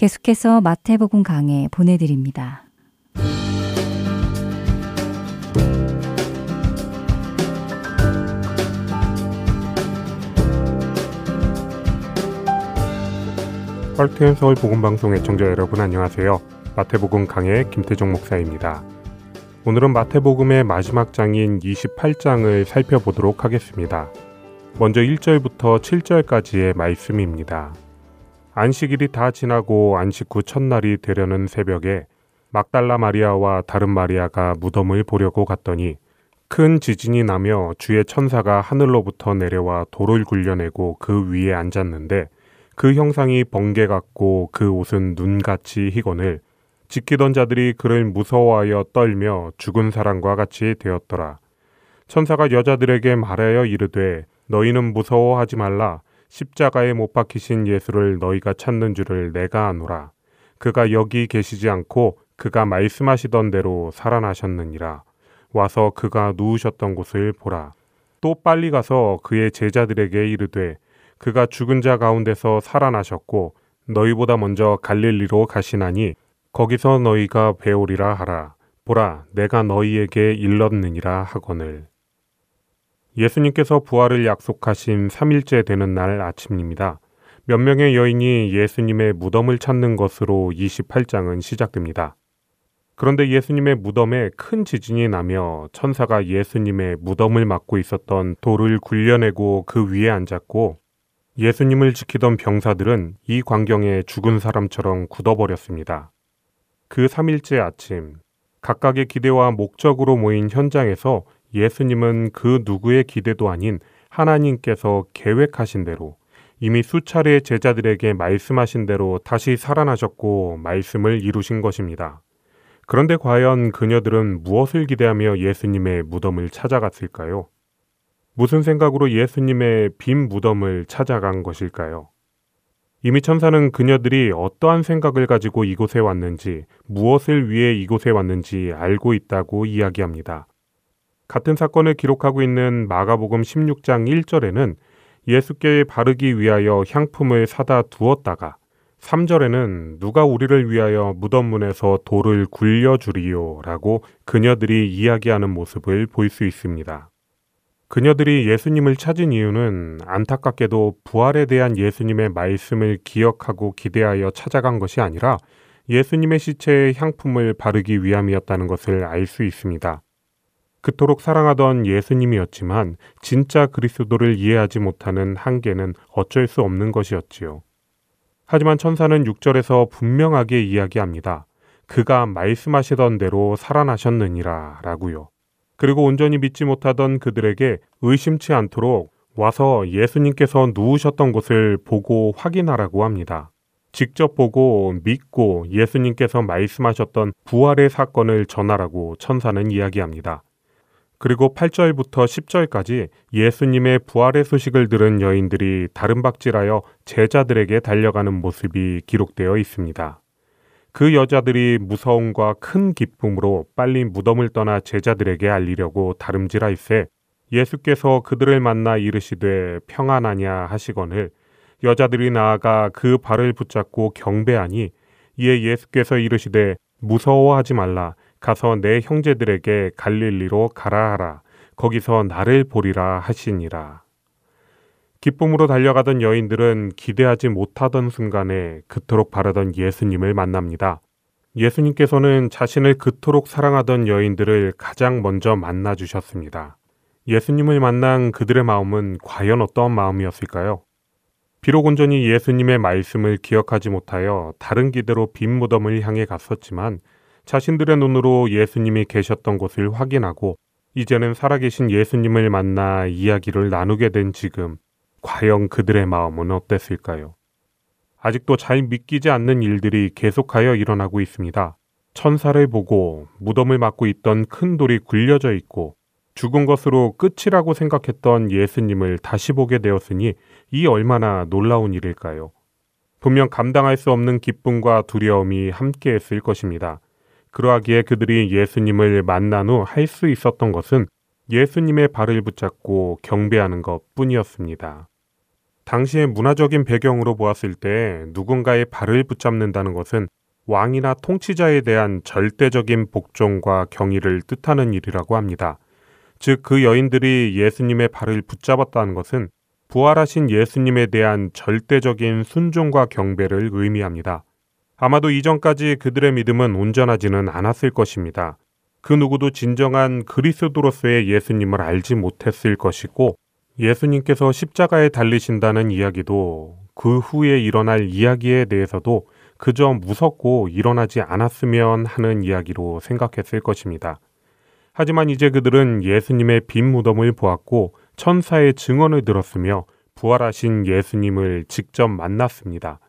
계속해서 마태복음 강해 보내드립니다. 헐트앤 서울 복음방송 애청자 여러분 안녕하세요. 마태복음 강의 김태종 목사입니다. 오늘은 마태복음의 마지막 장인 28장을 살펴보도록 하겠습니다. 먼저 1절부터 7절까지의 말씀입니다. 안식일이 다 지나고 안식 후 첫날이 되려는 새벽에 막달라 마리아와 다른 마리아가 무덤을 보려고 갔더니 큰 지진이 나며 주의 천사가 하늘로부터 내려와 돌을 굴려내고 그 위에 앉았는데 그 형상이 번개 같고 그 옷은 눈같이 희건을 지키던 자들이 그를 무서워하여 떨며 죽은 사람과 같이 되었더라. 천사가 여자들에게 말하여 이르되 너희는 무서워하지 말라 십자가에 못 박히신 예수를 너희가 찾는 줄을 내가 아노라. 그가 여기 계시지 않고 그가 말씀하시던 대로 살아나셨느니라. 와서 그가 누우셨던 곳을 보라. 또 빨리 가서 그의 제자들에게 이르되 그가 죽은 자 가운데서 살아나셨고 너희보다 먼저 갈릴리로 가시나니 거기서 너희가 배우리라 하라. 보라, 내가 너희에게 일렀느니라 하거늘. 예수님께서 부활을 약속하신 3일째 되는 날 아침입니다. 몇 명의 여인이 예수님의 무덤을 찾는 것으로 28장은 시작됩니다. 그런데 예수님의 무덤에 큰 지진이 나며 천사가 예수님의 무덤을 막고 있었던 돌을 굴려내고 그 위에 앉았고 예수님을 지키던 병사들은 이 광경에 죽은 사람처럼 굳어버렸습니다. 그 3일째 아침, 각각의 기대와 목적으로 모인 현장에서 예수님은 그 누구의 기대도 아닌 하나님께서 계획하신 대로 이미 수차례 제자들에게 말씀하신 대로 다시 살아나셨고 말씀을 이루신 것입니다. 그런데 과연 그녀들은 무엇을 기대하며 예수님의 무덤을 찾아갔을까요? 무슨 생각으로 예수님의 빈 무덤을 찾아간 것일까요? 이미 천사는 그녀들이 어떠한 생각을 가지고 이곳에 왔는지, 무엇을 위해 이곳에 왔는지 알고 있다고 이야기합니다. 같은 사건을 기록하고 있는 마가복음 16장 1절에는 예수께 바르기 위하여 향품을 사다 두었다가 3절에는 누가 우리를 위하여 무덤문에서 돌을 굴려주리요 라고 그녀들이 이야기하는 모습을 볼 수 있습니다. 그녀들이 예수님을 찾은 이유는 안타깝게도 부활에 대한 예수님의 말씀을 기억하고 기대하여 찾아간 것이 아니라 예수님의 시체에 향품을 바르기 위함이었다는 것을 알 수 있습니다. 그토록 사랑하던 예수님이었지만 진짜 그리스도를 이해하지 못하는 한계는 어쩔 수 없는 것이었지요. 하지만 천사는 6절에서 분명하게 이야기합니다. 그가 말씀하시던 대로 살아나셨느니라 라고요. 그리고 온전히 믿지 못하던 그들에게 의심치 않도록 와서 예수님께서 누우셨던 곳을 보고 확인하라고 합니다. 직접 보고 믿고 예수님께서 말씀하셨던 부활의 사건을 전하라고 천사는 이야기합니다. 그리고 8절부터 10절까지 예수님의 부활의 소식을 들은 여인들이 다름박질하여 제자들에게 달려가는 모습이 기록되어 있습니다. 그 여자들이 무서움과 큰 기쁨으로 빨리 무덤을 떠나 제자들에게 알리려고 다름질하이세 예수께서 그들을 만나 이르시되 평안하냐 하시거늘 여자들이 나아가 그 발을 붙잡고 경배하니 이에 예수께서 이르시되 무서워하지 말라 가서 내 형제들에게 갈릴리로 가라 하라 거기서 나를 보리라 하시니라 기쁨으로 달려가던 여인들은 기대하지 못하던 순간에 그토록 바라던 예수님을 만납니다. 예수님께서는 자신을 그토록 사랑하던 여인들을 가장 먼저 만나 주셨습니다. 예수님을 만난 그들의 마음은 과연 어떠한 마음이었을까요? 비록 온전히 예수님의 말씀을 기억하지 못하여 다른 기대로 빈 무덤을 향해 갔었지만 자신들의 눈으로 예수님이 계셨던 곳을 확인하고 이제는 살아계신 예수님을 만나 이야기를 나누게 된 지금 과연 그들의 마음은 어땠을까요? 아직도 잘 믿기지 않는 일들이 계속하여 일어나고 있습니다. 천사를 보고 무덤을 막고 있던 큰 돌이 굴려져 있고 죽은 것으로 끝이라고 생각했던 예수님을 다시 보게 되었으니 이 얼마나 놀라운 일일까요? 분명 감당할 수 없는 기쁨과 두려움이 함께 했을 것입니다. 그러하기에 그들이 예수님을 만난 후 할 수 있었던 것은 예수님의 발을 붙잡고 경배하는 것 뿐이었습니다. 당시의 문화적인 배경으로 보았을 때 누군가의 발을 붙잡는다는 것은 왕이나 통치자에 대한 절대적인 복종과 경의를 뜻하는 일이라고 합니다. 즉, 그 여인들이 예수님의 발을 붙잡았다는 것은 부활하신 예수님에 대한 절대적인 순종과 경배를 의미합니다. 아마도 이전까지 그들의 믿음은 온전하지는 않았을 것입니다. 그 누구도 진정한 그리스도로서의 예수님을 알지 못했을 것이고 예수님께서 십자가에 달리신다는 이야기도 그 후에 일어날 이야기에 대해서도 그저 무섭고 일어나지 않았으면 하는 이야기로 생각했을 것입니다. 하지만 이제 그들은 예수님의 빈 무덤을 보았고 천사의 증언을 들었으며 부활하신 예수님을 직접 만났습니다.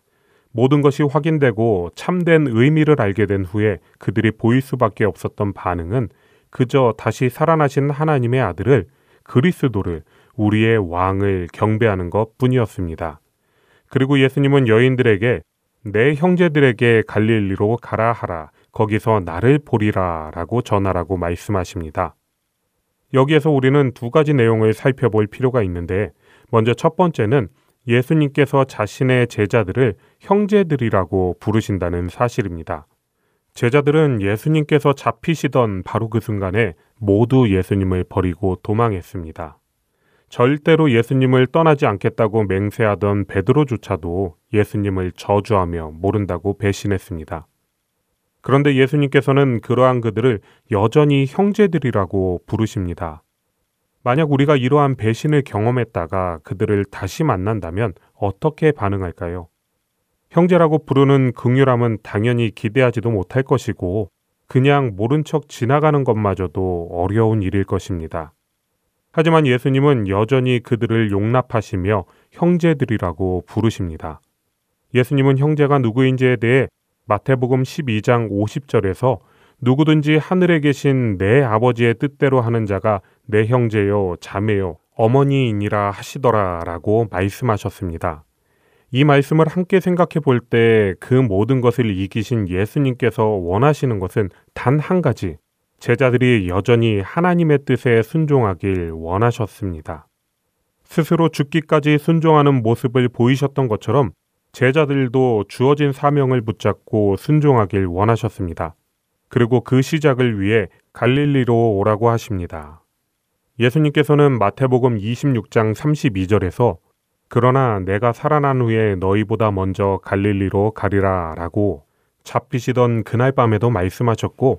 모든 것이 확인되고 참된 의미를 알게 된 후에 그들이 보일 수밖에 없었던 반응은 그저 다시 살아나신 하나님의 아들을 그리스도를 우리의 왕을 경배하는 것 뿐이었습니다. 그리고 예수님은 여인들에게 내 형제들에게 갈릴리로 가라 하라. 거기서 나를 보리라 라고 전하라고 말씀하십니다. 여기에서 우리는 두 가지 내용을 살펴볼 필요가 있는데 먼저 첫 번째는 예수님께서 자신의 제자들을 형제들이라고 부르신다는 사실입니다. 제자들은 예수님께서 잡히시던 바로 그 순간에 모두 예수님을 버리고 도망했습니다. 절대로 예수님을 떠나지 않겠다고 맹세하던 베드로조차도 예수님을 저주하며 모른다고 배신했습니다. 그런데 예수님께서는 그러한 그들을 여전히 형제들이라고 부르십니다. 만약 우리가 이러한 배신을 경험했다가 그들을 다시 만난다면 어떻게 반응할까요? 형제라고 부르는 긍휼함은 당연히 기대하지도 못할 것이고 그냥 모른 척 지나가는 것마저도 어려운 일일 것입니다. 하지만 예수님은 여전히 그들을 용납하시며 형제들이라고 부르십니다. 예수님은 형제가 누구인지에 대해 마태복음 12장 50절에서 누구든지 하늘에 계신 내 아버지의 뜻대로 하는 자가 내 형제요, 자매요, 어머니이니라 하시더라 라고 말씀하셨습니다. 이 말씀을 함께 생각해 볼 때 그 모든 것을 이기신 예수님께서 원하시는 것은 단 한 가지, 제자들이 여전히 하나님의 뜻에 순종하길 원하셨습니다. 스스로 죽기까지 순종하는 모습을 보이셨던 것처럼 제자들도 주어진 사명을 붙잡고 순종하길 원하셨습니다. 그리고 그 시작을 위해 갈릴리로 오라고 하십니다. 예수님께서는 마태복음 26장 32절에서 그러나 내가 살아난 후에 너희보다 먼저 갈릴리로 가리라 라고 잡히시던 그날 밤에도 말씀하셨고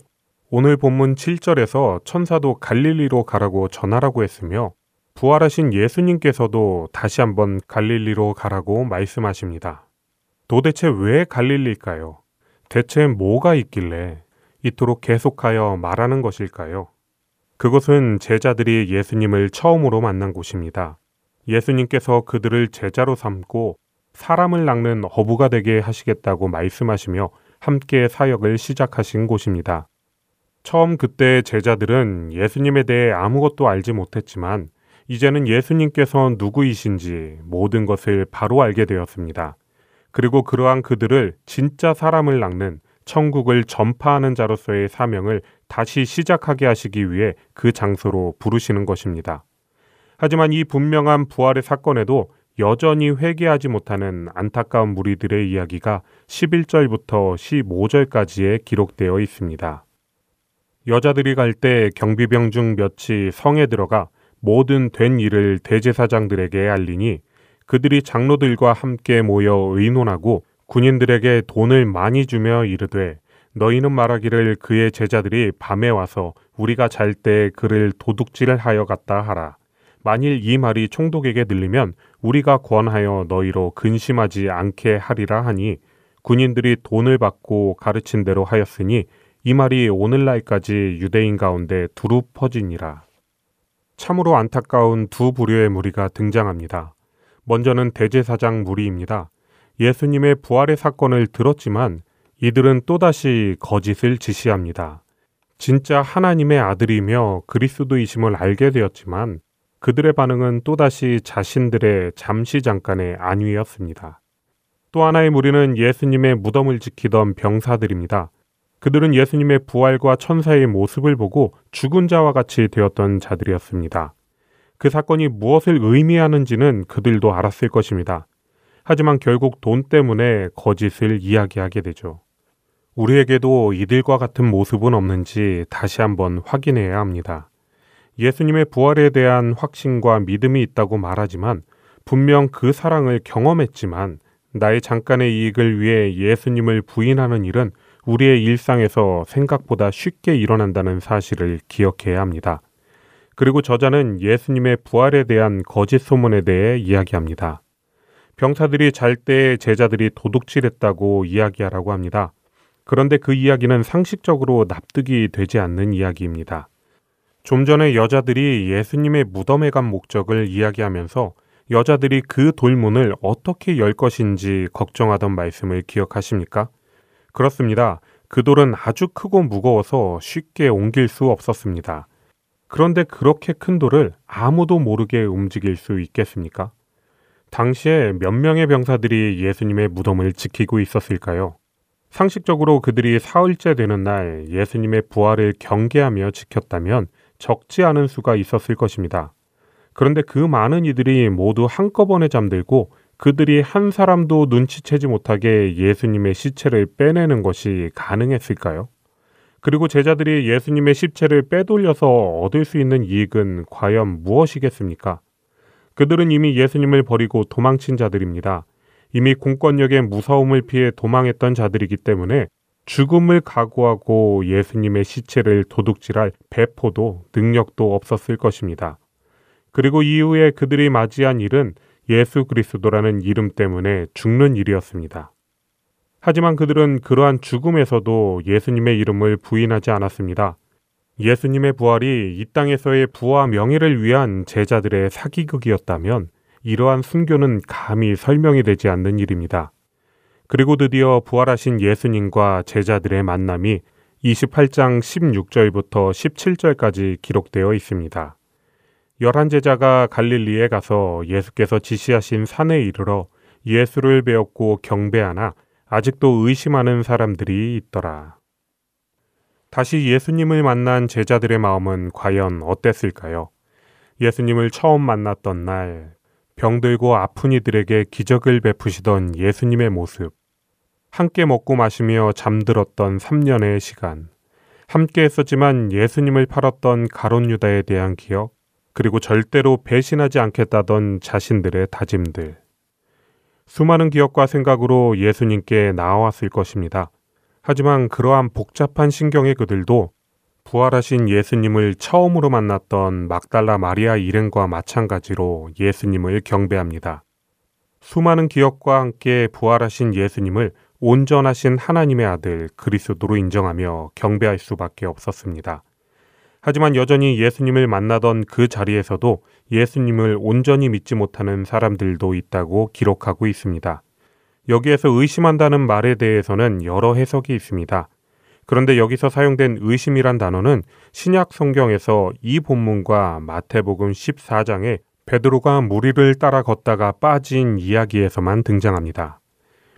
오늘 본문 7절에서 천사도 갈릴리로 가라고 전하라고 했으며 부활하신 예수님께서도 다시 한번 갈릴리로 가라고 말씀하십니다. 도대체 왜 갈릴리일까요? 대체 뭐가 있길래 이토록 계속하여 말하는 것일까요? 그것은 제자들이 예수님을 처음으로 만난 곳입니다. 예수님께서 그들을 제자로 삼고 사람을 낚는 어부가 되게 하시겠다고 말씀하시며 함께 사역을 시작하신 곳입니다. 처음 그때 제자들은 예수님에 대해 아무것도 알지 못했지만 이제는 예수님께서 누구이신지 모든 것을 바로 알게 되었습니다. 그리고 그러한 그들을 진짜 사람을 낚는 천국을 전파하는 자로서의 사명을 다시 시작하게 하시기 위해 그 장소로 부르시는 것입니다. 하지만 이 분명한 부활의 사건에도 여전히 회개하지 못하는 안타까운 무리들의 이야기가 11절부터 15절까지에 기록되어 있습니다. 여자들이 갈 때 경비병 중 몇이 성에 들어가 모든 된 일을 대제사장들에게 알리니 그들이 장로들과 함께 모여 의논하고 군인들에게 돈을 많이 주며 이르되 너희는 말하기를 그의 제자들이 밤에 와서 우리가 잘 때 그를 도둑질을 하여 갔다 하라. 만일 이 말이 총독에게 들리면 우리가 권하여 너희로 근심하지 않게 하리라 하니 군인들이 돈을 받고 가르친 대로 하였으니 이 말이 오늘날까지 유대인 가운데 두루 퍼지니라. 참으로 안타까운 두 부류의 무리가 등장합니다. 먼저는 대제사장 무리입니다. 예수님의 부활의 사건을 들었지만 이들은 또다시 거짓을 지시합니다. 진짜 하나님의 아들이며 그리스도이심을 알게 되었지만 그들의 반응은 또다시 자신들의 잠시 잠깐의 안위였습니다. 또 하나의 무리는 예수님의 무덤을 지키던 병사들입니다. 그들은 예수님의 부활과 천사의 모습을 보고 죽은 자와 같이 되었던 자들이었습니다. 그 사건이 무엇을 의미하는지는 그들도 알았을 것입니다. 하지만 결국 돈 때문에 거짓을 이야기하게 되죠. 우리에게도 이들과 같은 모습은 없는지 다시 한번 확인해야 합니다. 예수님의 부활에 대한 확신과 믿음이 있다고 말하지만 분명 그 사랑을 경험했지만 나의 잠깐의 이익을 위해 예수님을 부인하는 일은 우리의 일상에서 생각보다 쉽게 일어난다는 사실을 기억해야 합니다. 그리고 저자는 예수님의 부활에 대한 거짓 소문에 대해 이야기합니다. 병사들이 잘 때 제자들이 도둑질했다고 이야기하라고 합니다. 그런데 그 이야기는 상식적으로 납득이 되지 않는 이야기입니다. 좀 전에 여자들이 예수님의 무덤에 간 목적을 이야기하면서 여자들이 그 돌문을 어떻게 열 것인지 걱정하던 말씀을 기억하십니까? 그렇습니다. 그 돌은 아주 크고 무거워서 쉽게 옮길 수 없었습니다. 그런데 그렇게 큰 돌을 아무도 모르게 움직일 수 있겠습니까? 당시에 몇 명의 병사들이 예수님의 무덤을 지키고 있었을까요? 상식적으로 그들이 사흘째 되는 날 예수님의 부활을 경계하며 지켰다면 적지 않은 수가 있었을 것입니다. 그런데 그 많은 이들이 모두 한꺼번에 잠들고 그들이 한 사람도 눈치채지 못하게 예수님의 시체를 빼내는 것이 가능했을까요? 그리고 제자들이 예수님의 시체를 빼돌려서 얻을 수 있는 이익은 과연 무엇이겠습니까? 그들은 이미 예수님을 버리고 도망친 자들입니다. 이미 공권력의 무서움을 피해 도망했던 자들이기 때문에 죽음을 각오하고 예수님의 시체를 도둑질할 배포도 능력도 없었을 것입니다. 그리고 이후에 그들이 맞이한 일은 예수 그리스도라는 이름 때문에 죽는 일이었습니다. 하지만 그들은 그러한 죽음에서도 예수님의 이름을 부인하지 않았습니다. 예수님의 부활이 이 땅에서의 부와 명예를 위한 제자들의 사기극이었다면 이러한 순교는 감히 설명이 되지 않는 일입니다. 그리고 드디어 부활하신 예수님과 제자들의 만남이 28장 16절부터 17절까지 기록되어 있습니다. 열한 제자가 갈릴리에 가서 예수께서 지시하신 산에 이르러 예수를 배웠고 경배하나 아직도 의심하는 사람들이 있더라. 다시 예수님을 만난 제자들의 마음은 과연 어땠을까요? 예수님을 처음 만났던 날, 병들고 아픈 이들에게 기적을 베푸시던 예수님의 모습, 함께 먹고 마시며 잠들었던 3년의 시간, 함께 했었지만 예수님을 팔았던 가론 유다에 대한 기억, 그리고 절대로 배신하지 않겠다던 자신들의 다짐들. 수많은 기억과 생각으로 예수님께 나아왔을 것입니다. 하지만 그러한 복잡한 신경의 그들도 부활하신 예수님을 처음으로 만났던 막달라 마리아 일행과 마찬가지로 예수님을 경배합니다. 수많은 기억과 함께 부활하신 예수님을 온전하신 하나님의 아들 그리스도로 인정하며 경배할 수밖에 없었습니다. 하지만 여전히 예수님을 만나던 그 자리에서도 예수님을 온전히 믿지 못하는 사람들도 있다고 기록하고 있습니다. 여기에서 의심한다는 말에 대해서는 여러 해석이 있습니다. 그런데 여기서 사용된 의심이란 단어는 신약 성경에서 이 본문과 마태복음 14장에 베드로가 무리를 따라 걷다가 빠진 이야기에서만 등장합니다.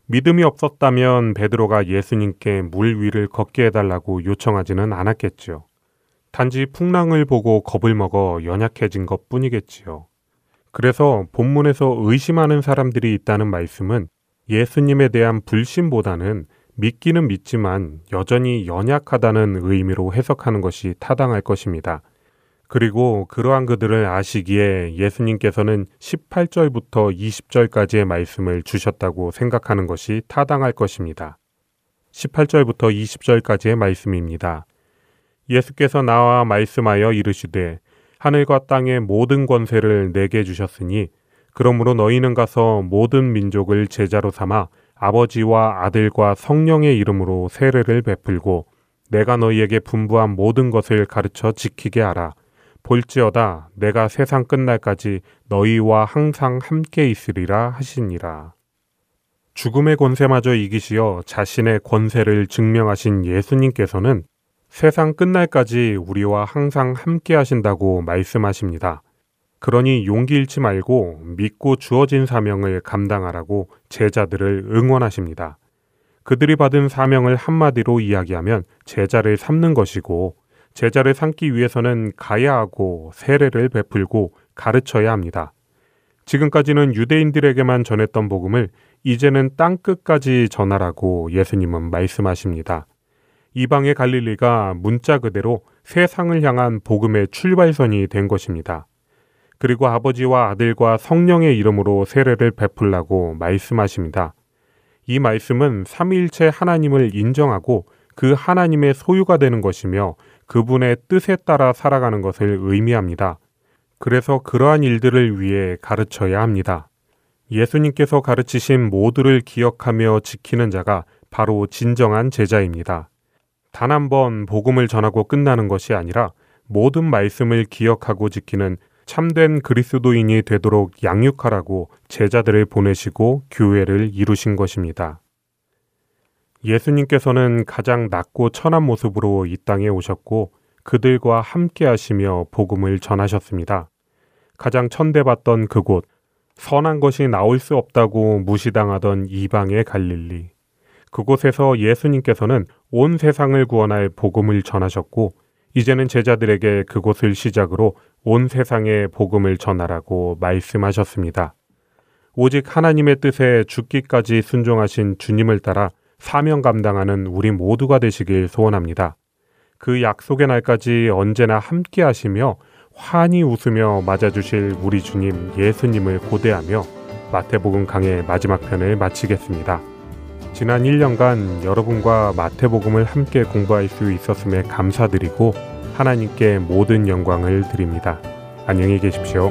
믿음이 없었다면 베드로가 예수님께 물 위를 걷게 해달라고 요청하지는 않았겠지요. 단지 풍랑을 보고 겁을 먹어 연약해진 것 뿐이겠지요. 그래서 본문에서 의심하는 사람들이 있다는 말씀은 예수님에 대한 불신보다는 믿기는 믿지만 여전히 연약하다는 의미로 해석하는 것이 타당할 것입니다. 그리고 그러한 그들을 아시기에 예수님께서는 18절부터 20절까지의 말씀을 주셨다고 생각하는 것이 타당할 것입니다. 18절부터 20절까지의 말씀입니다. 예수께서 나와 말씀하여 이르시되 하늘과 땅의 모든 권세를 내게 주셨으니 그러므로 너희는 가서 모든 민족을 제자로 삼아 아버지와 아들과 성령의 이름으로 세례를 베풀고 내가 너희에게 분부한 모든 것을 가르쳐 지키게 하라. 볼지어다 내가 세상 끝날까지 너희와 항상 함께 있으리라 하시니라. 죽음의 권세마저 이기시어 자신의 권세를 증명하신 예수님께서는 세상 끝날까지 우리와 항상 함께 하신다고 말씀하십니다. 그러니 용기 잃지 말고 믿고 주어진 사명을 감당하라고 제자들을 응원하십니다. 그들이 받은 사명을 한마디로 이야기하면 제자를 삼는 것이고 제자를 삼기 위해서는 가야 하고 세례를 베풀고 가르쳐야 합니다. 지금까지는 유대인들에게만 전했던 복음을 이제는 땅 끝까지 전하라고 예수님은 말씀하십니다. 이방의 갈릴리가 문자 그대로 세상을 향한 복음의 출발선이 된 것입니다. 그리고 아버지와 아들과 성령의 이름으로 세례를 베풀라고 말씀하십니다. 이 말씀은 삼위일체 하나님을 인정하고 그 하나님의 소유가 되는 것이며 그분의 뜻에 따라 살아가는 것을 의미합니다. 그래서 그러한 일들을 위해 가르쳐야 합니다. 예수님께서 가르치신 모두를 기억하며 지키는 자가 바로 진정한 제자입니다. 단 한 번 복음을 전하고 끝나는 것이 아니라 모든 말씀을 기억하고 지키는 참된 그리스도인이 되도록 양육하라고 제자들을 보내시고 교회를 이루신 것입니다. 예수님께서는 가장 낮고 천한 모습으로 이 땅에 오셨고 그들과 함께 하시며 복음을 전하셨습니다. 가장 천대받던 그곳, 선한 것이 나올 수 없다고 무시당하던 이방의 갈릴리. 그곳에서 예수님께서는 온 세상을 구원할 복음을 전하셨고, 이제는 제자들에게 그곳을 시작으로 온 세상에 복음을 전하라고 말씀하셨습니다. 오직 하나님의 뜻에 죽기까지 순종하신 주님을 따라 사명 감당하는 우리 모두가 되시길 소원합니다. 그 약속의 날까지 언제나 함께 하시며 환히 웃으며 맞아주실 우리 주님 예수님을 고대하며 마태복음 강의 마지막 편을 마치겠습니다. 지난 1년간 여러분과 마태복음을 함께 공부할 수 있었음에 감사드리고 하나님께 모든 영광을 드립니다. 안녕히 계십시오.